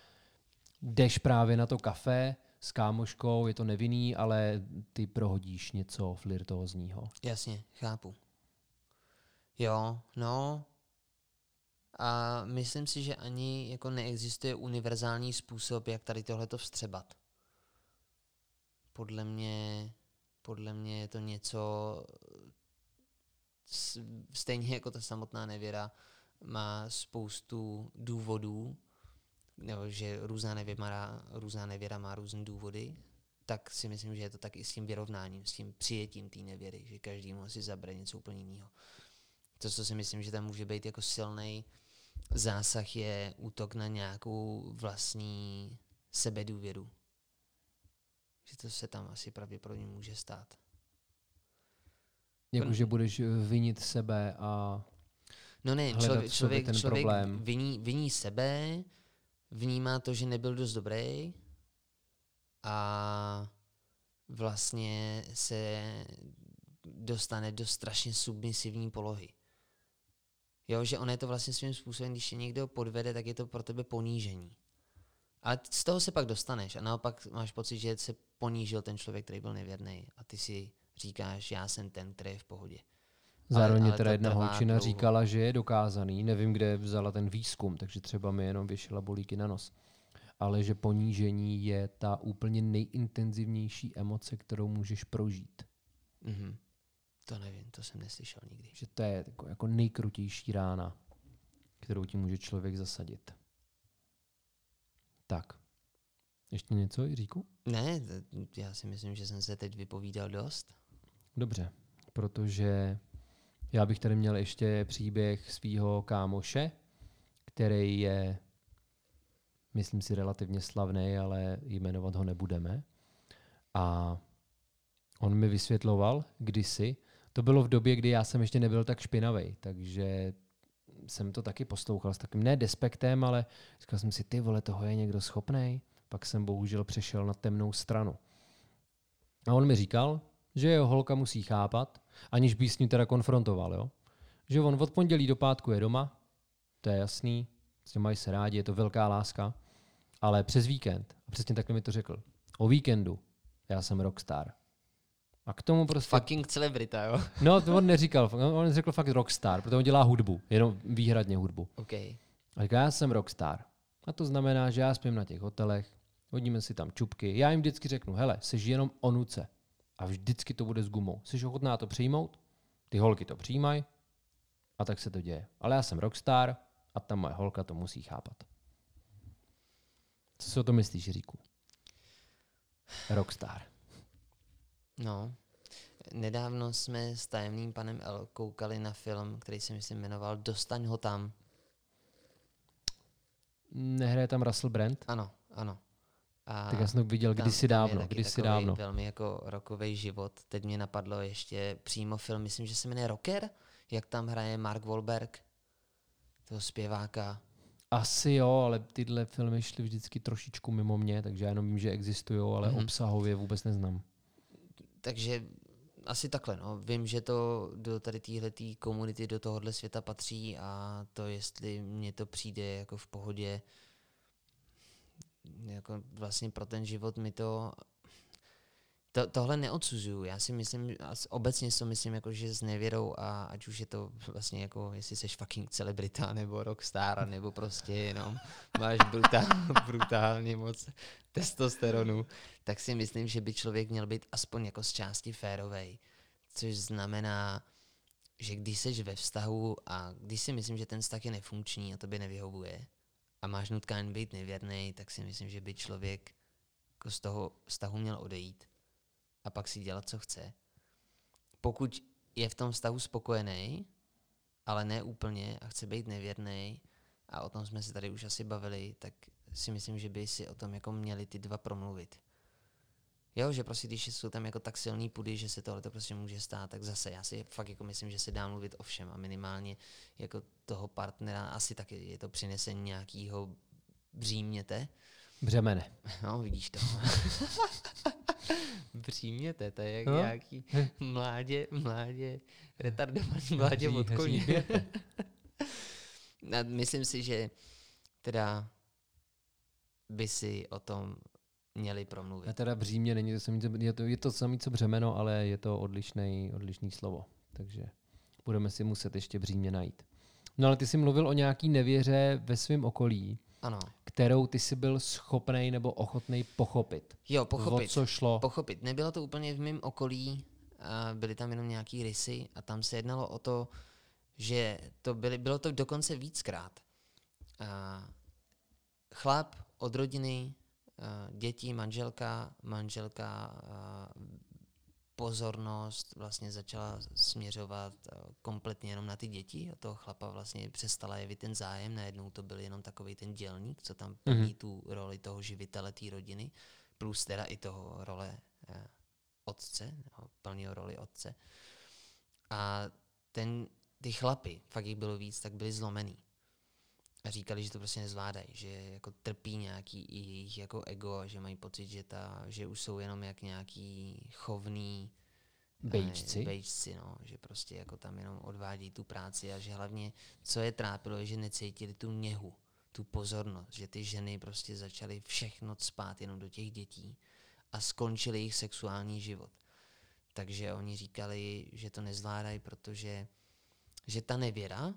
[SPEAKER 1] jdeš právě na to kafe s kámoškou, je to nevinný, ale ty prohodíš něco flirtózního.
[SPEAKER 2] Jasně, chápu. Jo, no. A myslím si, že ani jako neexistuje univerzální způsob, jak tady tohleto vstřebat. Podle mě, podle mě je to něco stejně jako ta samotná nevěra má spoustu důvodů, nebo že různá nevěra, má, různá nevěra má různé důvody, tak si myslím, že je to tak i s tím vyrovnáním, s tím přijetím té nevěry, že každý mu asi zabere něco úplně jiného. To, co si myslím, že tam může být jako silný zásah, je útok na nějakou vlastní sebedůvěru. Že to se tam asi pravděpodobně může stát.
[SPEAKER 1] Jako, že budeš vinit sebe a
[SPEAKER 2] No ne,
[SPEAKER 1] hledat
[SPEAKER 2] člověk, člověk,
[SPEAKER 1] ten
[SPEAKER 2] člověk
[SPEAKER 1] problém.
[SPEAKER 2] viní, viní sebe, vnímá to, že nebyl dost dobrý a vlastně se dostane do strašně submisivní polohy. Jo, že on je to vlastně svým způsobem, když je někdo podvede, tak je to pro tebe ponížení. Ale z toho se pak dostaneš a naopak máš pocit, že se ponížil ten člověk, který byl nevěrný a ty si říkáš, já jsem ten, který je v pohodě.
[SPEAKER 1] Zároveň
[SPEAKER 2] ale
[SPEAKER 1] ale, teda jedna holčina
[SPEAKER 2] dlouho.
[SPEAKER 1] říkala, že je dokázaný, nevím, kde vzala ten výzkum, takže třeba mi jenom věšela bolíky na nos. Ale že ponížení je ta úplně nejintenzivnější emoce, kterou můžeš prožít.
[SPEAKER 2] Mhm. To nevím, to jsem neslyšel nikdy.
[SPEAKER 1] Že to je jako, jako nejkrutější rána, kterou ti může člověk zasadit. Tak. Ještě něco, Jiříku?
[SPEAKER 2] Ne, já si myslím, že jsem se teď vypovídal dost.
[SPEAKER 1] Dobře, protože já bych tady měl ještě příběh svého kámoše, který je, myslím si, relativně slavný, ale jmenovat ho nebudeme. A on mi vysvětloval kdysi, to bylo v době, kdy já jsem ještě nebyl tak špinavý, takže jsem to taky poslouchal s takým ne despektem, ale říkal jsem si, ty vole, toho je někdo schopný. Pak jsem bohužel přešel na temnou stranu. A on mi říkal, že jeho holka musí chápat, aniž by s ním teda konfrontoval, jo? Že on od pondělí do pátku je doma, to je jasný, s tím mají se rádi, je to velká láska, ale přes víkend, a přesně takhle mi to řekl, o víkendu já jsem rockstar. A k tomu prostě...
[SPEAKER 2] Fucking celebrita, jo? <laughs>
[SPEAKER 1] No, to on neříkal, on řekl fakt rockstar, protože on dělá hudbu, jenom výhradně hudbu.
[SPEAKER 2] OK.
[SPEAKER 1] A říká, já jsem rockstar. A to znamená, že já spím na těch hotelech, hodíme si tam čupky. Já jim vždycky řeknu, hele, jsi jenom o nuce. A vždycky to bude s gumou. Jsi ochotná to přijmout? Ty holky to přijímají a tak se to děje. Ale já jsem rockstar a ta moje holka to musí chápat. Co si o to myslíš, Jiříku? Rockstar.
[SPEAKER 2] No. Nedávno jsme s tajemným panem L koukali na film, který se myslím jmenoval Dostaň ho tam.
[SPEAKER 1] Nehraje tam Russell Brand?
[SPEAKER 2] Ano, ano. A
[SPEAKER 1] Tak já jsem to viděl
[SPEAKER 2] tam-
[SPEAKER 1] kdysi
[SPEAKER 2] tam
[SPEAKER 1] dávno,
[SPEAKER 2] taky
[SPEAKER 1] kdysi dávno.
[SPEAKER 2] velmi jako rokový život. Teď mě napadlo ještě přímo film, myslím, že se jmenuje Rocker, jak tam hraje Mark Wahlberg, toho zpěváka.
[SPEAKER 1] Asi jo, ale tyhle filmy šly vždycky trošičku mimo mě, takže já jenom vím, že existují, ale
[SPEAKER 2] Mhm.
[SPEAKER 1] obsahově vůbec neznám.
[SPEAKER 2] Takže asi takhle, no. Vím, že to do tady téhle komunity, do tohohle světa patří a to, jestli mně to přijde jako v pohodě, jako vlastně pro ten život mi to to, tohle neodsuzuju. Já si myslím, obecně si to myslím, jako, že s nevěrou a ať už je to vlastně jako, jestli jsi fucking celebrita nebo rockstar, nebo prostě jenom máš brutál, <laughs> brutálně moc testosteronu, tak si myslím, že by člověk měl být aspoň jako z části férovej. Což znamená, že když jsi ve vztahu a když si myslím, že ten vztah je nefunkční a to by nevyhovuje a máš nutkání být nevěrný, tak si myslím, že by člověk jako z toho vztahu měl odejít a pak si dělat, co chce. Pokud je v tom vztahu spokojený, ale ne úplně a chce být nevěrný, a o tom jsme se tady už asi bavili, tak si myslím, že by si o tom jako měli ty dva promluvit. Jo, že prostě když jsou tam jako tak silný pudy, že se tohle to prostě může stát, tak zase já si fakt jako myslím, že se dá mluvit o všem a minimálně jako toho partnera asi taky je to přinesení nějakého bříměte.
[SPEAKER 1] Břemene.
[SPEAKER 2] No, vidíš to. <laughs> bříměte, to je jak
[SPEAKER 1] No.
[SPEAKER 2] nějaký mládě, mládě, retardovaný mládě od koně. <laughs> A myslím si, že teda by si o tom měli
[SPEAKER 1] A
[SPEAKER 2] promluvit.
[SPEAKER 1] teda břímě není to samý, co- je to, je to samý co břemeno, ale je to odlišný, odlišný slovo. Takže budeme si muset ještě břímě najít. No ale ty jsi mluvil o nějaký nevěře ve svém okolí,
[SPEAKER 2] Ano.
[SPEAKER 1] Kterou ty jsi byl schopný nebo ochotný pochopit.
[SPEAKER 2] Jo, pochopit.
[SPEAKER 1] O co šlo?
[SPEAKER 2] Pochopit. Nebylo to úplně v mém okolí, byly tam jenom nějaký rysy a tam se jednalo o to, že to byly, bylo to dokonce víckrát. Chlap od rodiny, děti, manželka, manželka pozornost vlastně začala směřovat a, kompletně jenom na ty děti. Od toho chlapa vlastně přestala jevit ten zájem, najednou to byl jenom takový ten dělník, co tam plní
[SPEAKER 1] Mhm.
[SPEAKER 2] tu roli toho živitele té rodiny, plus teda i toho role eh, otce, plnil roli otce. A ten ty chlapy, fakt jich bylo víc, tak byli zlomený. A říkali, že to prostě nezvládají, že jako trpí nějaký jejich jako ego a že mají pocit, že, ta, že už jsou jenom jak nějaký chovný
[SPEAKER 1] Bejčci?
[SPEAKER 2] eh, Bejčci, no, že prostě jako tam jenom odvádí tu práci a že hlavně, co je trápilo, je, že necítili tu něhu, tu pozornost, že ty ženy prostě začaly všechno spát jenom do těch dětí a skončil jejich sexuální život. Takže oni říkali, že to nezvládají, protože že ta nevěra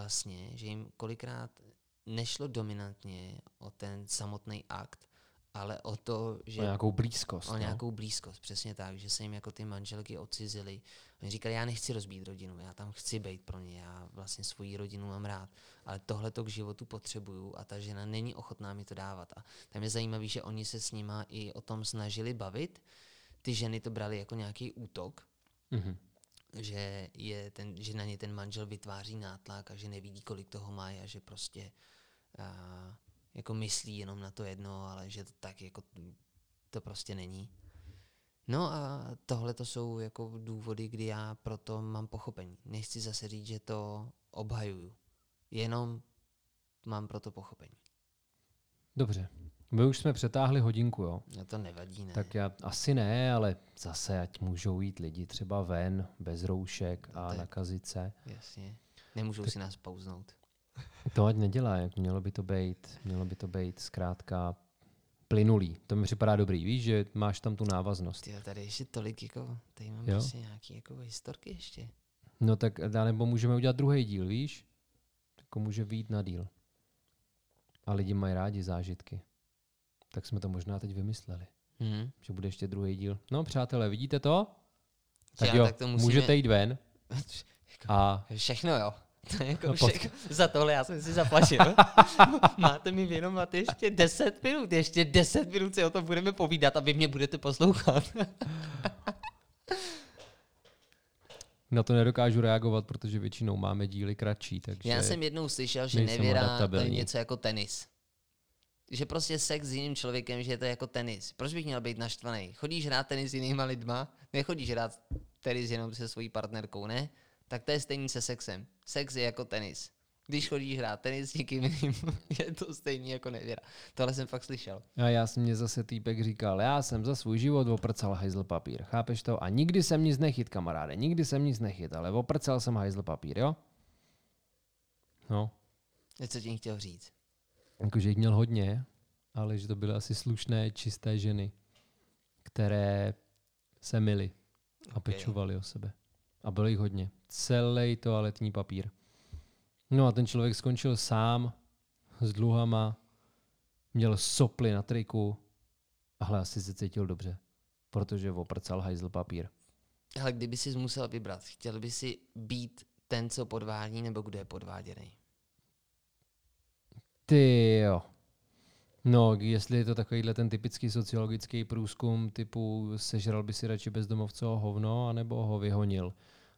[SPEAKER 2] vlastně, že jim kolikrát nešlo dominantně o ten samotný akt, ale o to, že
[SPEAKER 1] O nějakou blízkost.
[SPEAKER 2] o
[SPEAKER 1] no.
[SPEAKER 2] nějakou blízkost, přesně tak, že se jim jako ty manželky odcizily. Oni říkali, já nechci rozbít rodinu, já tam chci být pro ně, já vlastně svoji rodinu mám rád, ale tohle to k životu potřebuju a ta žena není ochotná mi to dávat. A tam je zajímavé, že oni se s nima i o tom snažili bavit, ty ženy to brali jako nějaký útok,
[SPEAKER 1] Mhm.
[SPEAKER 2] Že, je ten, že na ně ten manžel vytváří nátlak a že nevidí, kolik toho má a že prostě a, jako myslí jenom na to jedno, ale že to tak jako to prostě není. No a tohle to jsou jako důvody, kdy já proto mám pochopení. Nechci zase říct, že to obhajuju. Jenom mám proto pochopení.
[SPEAKER 1] Dobře. My už jsme přetáhli hodinku, jo.
[SPEAKER 2] No to nevadí, ne?
[SPEAKER 1] Tak já asi ne, ale zase ať můžou jít lidi třeba ven, bez roušek a
[SPEAKER 2] To je-
[SPEAKER 1] nakazit se.
[SPEAKER 2] Jasně. Nemůžou si nás pouznout.
[SPEAKER 1] To ať nedělá, jak mělo by to být, mělo by to být zkrátka plynulý. To mi připadá dobrý, víš, že máš tam tu návaznost.
[SPEAKER 2] Ty tady ještě tolik, jako, tady mám
[SPEAKER 1] Jo.
[SPEAKER 2] prostě nějaký jako historky ještě.
[SPEAKER 1] No tak nebo můžeme udělat druhý díl, víš? Jako může výjít na díl. A lidi mají rádi zážitky. Tak jsme to možná teď vymysleli,
[SPEAKER 2] Mhm.
[SPEAKER 1] že bude ještě druhý díl. No přátelé, vidíte to? Tak
[SPEAKER 2] Já,
[SPEAKER 1] jo,
[SPEAKER 2] tak to musíme-
[SPEAKER 1] můžete jít ven <laughs> a
[SPEAKER 2] Všechno jo. <laughs> To je jako
[SPEAKER 1] No,
[SPEAKER 2] všechno. <laughs> Za tohle já jsem si zaplatil. Máte mi věnovat ještě 10 minut. Ještě 10 minut si o tom budeme povídat a vy mě budete poslouchat.
[SPEAKER 1] na to nedokážu reagovat, protože většinou máme díly kratší, takže
[SPEAKER 2] Já jsem jednou slyšel, že nevěra to je něco jako tenis. Že prostě sex s jiným člověkem, že je to jako tenis. Proč bych měl být naštvaný? Chodíš hrát tenis s jinýma lidma? Nechodíš hrát tenis jenom se svojí partnerkou, ne? Tak to je stejný se sexem. Sex je jako tenis. Když chodíš hrát tenis s někým jiným, <laughs> je to stejný jako nevěra. Tohle jsem fakt slyšel.
[SPEAKER 1] A já jsem mě zase týpek říkal, já jsem za svůj život oprcal hajzl papír, chápeš to? A nikdy jsem nic nechyt, kamaráde, nikdy jsem nic nechyt, ale oprcal jsem hajzl papír, jo? No,
[SPEAKER 2] co tím chtěl říct?
[SPEAKER 1] Jakože jich měl hodně, ale že to byly asi slušné, čisté ženy, které se mily a
[SPEAKER 2] Ok.
[SPEAKER 1] pečovaly o sebe. A bylo jich hodně. Celý toaletní papír. No a ten člověk skončil sám s dluhama, měl soply na triku, ale asi se cítil dobře, protože oprcal hajzl papír.
[SPEAKER 2] Ale kdyby si musel vybrat, chtěl by si být ten, co podvádí, nebo kdo je podváděný?
[SPEAKER 1] Ty jo. No, jestli je to takovýhle ten typický sociologický průzkum typu sežral by si radši bezdomovcoho hovno, anebo ho vyhonil,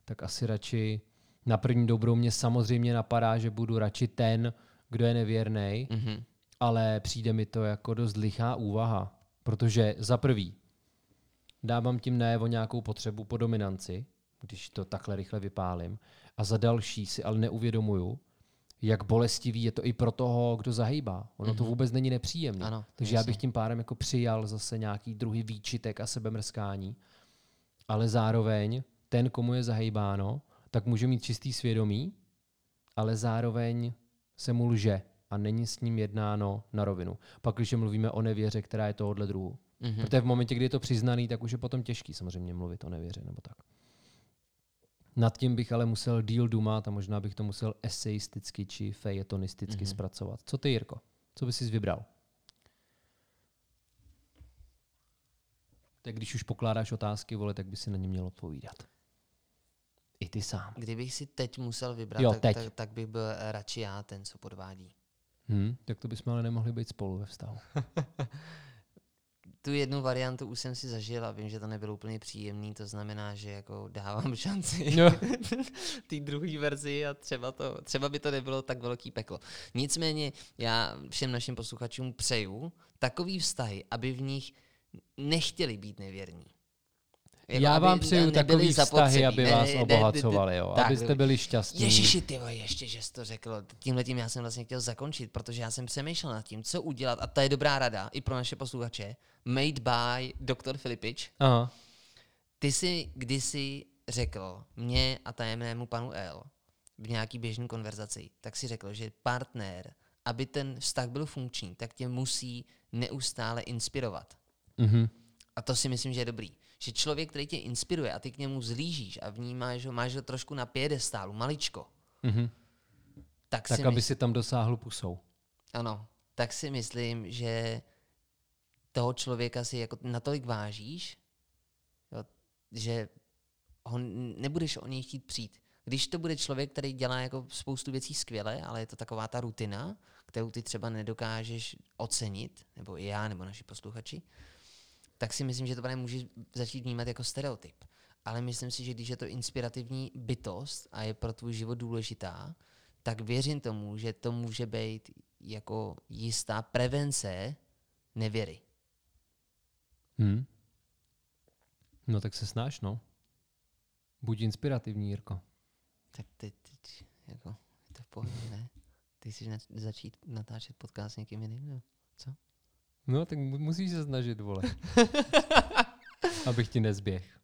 [SPEAKER 1] tak asi radši na první dobrou mě samozřejmě napadá, že budu radši ten, kdo je nevěrný,
[SPEAKER 2] Mhm.
[SPEAKER 1] ale přijde mi to jako dost lichá úvaha, protože za prvý dávám tím najevo nějakou potřebu po dominanci, když to takhle rychle vypálím, a za další si ale neuvědomuju, jak bolestivý je to i pro toho, kdo zahýbá. Ono to vůbec není nepříjemné.
[SPEAKER 2] Ano,
[SPEAKER 1] Takže já
[SPEAKER 2] jasně.
[SPEAKER 1] bych tím pádem jako přijal zase nějaký druhý výčitek a sebemrskání, ale zároveň ten, komu je zahýbáno, tak může mít čistý svědomí, ale zároveň se mu lže a není s ním jednáno na rovinu. Pak, když mluvíme o nevěře, která je tohohle druhu.
[SPEAKER 2] Mhm.
[SPEAKER 1] Protože v momentě, kdy je to přiznaný, tak už je potom těžký samozřejmě mluvit o nevěře nebo tak. Nad tím bych ale musel díl dumat a možná bych to musel eseisticky či fejetonisticky
[SPEAKER 2] Mhm.
[SPEAKER 1] zpracovat. Co ty, Jirko? Co bys si vybral? Tak když už pokládáš otázky, vole, tak by si na ně měl odpovídat. I ty sám.
[SPEAKER 2] Kdybych si teď musel vybrat,
[SPEAKER 1] Jo,
[SPEAKER 2] tak,
[SPEAKER 1] teď.
[SPEAKER 2] Tak, tak bych byl radši já ten, co podvádí.
[SPEAKER 1] Hm, tak to bychom ale nemohli být spolu ve vztahu. <laughs>
[SPEAKER 2] Tu jednu variantu už jsem si zažil a vím, že to nebylo úplně příjemný, to znamená, že jako dávám šanci
[SPEAKER 1] No. <laughs>
[SPEAKER 2] té druhé verzi a třeba, to, třeba by to nebylo tak velký peklo. Nicméně já všem našim posluchačům přeju takový vztahy, aby v nich nechtěli být nevěrní. Jako,
[SPEAKER 1] Já vám přeju takový vztahy, aby
[SPEAKER 2] Ne,
[SPEAKER 1] vás
[SPEAKER 2] ne,
[SPEAKER 1] obohacovali, jo.
[SPEAKER 2] tak,
[SPEAKER 1] Abyste byli šťastní.
[SPEAKER 2] Ježiši, ty vole, ještě, že jsi to řekl. Tímhle tím já jsem vlastně chtěl zakončit, protože já jsem přemýšlel nad tím, co udělat, a to je dobrá rada i pro naše posluchače. Made by Dr. Filipič.
[SPEAKER 1] Aha.
[SPEAKER 2] Ty jsi kdysi řekl mě a tajemnému panu L v nějaký běžné konverzaci, tak si řekl, že partner, aby ten vztah byl funkční, tak tě musí neustále inspirovat.
[SPEAKER 1] Mhm.
[SPEAKER 2] A to si myslím, že je dobrý. Že člověk, který tě inspiruje a ty k němu zlížíš a vnímáš ho, máš ho trošku na piedestálu, maličko,
[SPEAKER 1] Mhm.
[SPEAKER 2] tak,
[SPEAKER 1] Tak,
[SPEAKER 2] si
[SPEAKER 1] aby
[SPEAKER 2] mys-
[SPEAKER 1] si tam dosáhl pusou.
[SPEAKER 2] ano, tak si myslím, že toho člověka si jako natolik vážíš, jo, že ho nebudeš o něj chtít přijít. Když to bude člověk, který dělá jako spoustu věcí skvěle, ale je to taková ta rutina, kterou ty třeba nedokážeš ocenit, nebo i já, nebo naši posluchači, tak si myslím, že to právě může začít vnímat jako stereotyp. Ale myslím si, že když je to inspirativní bytost a je pro tvůj život důležitá, tak věřím tomu, že to může být jako jistá prevence nevěry.
[SPEAKER 1] Hm. No tak se snáš, no. Buď inspirativní, Jirko.
[SPEAKER 2] Tak teď, teď jako, je to v pohodě, ne? Ty chceš na, začít natáčet podcast s někým jiným, no? Co?
[SPEAKER 1] No, tak mu- musíš se snažit, vole. <laughs> Abych ti nezběh.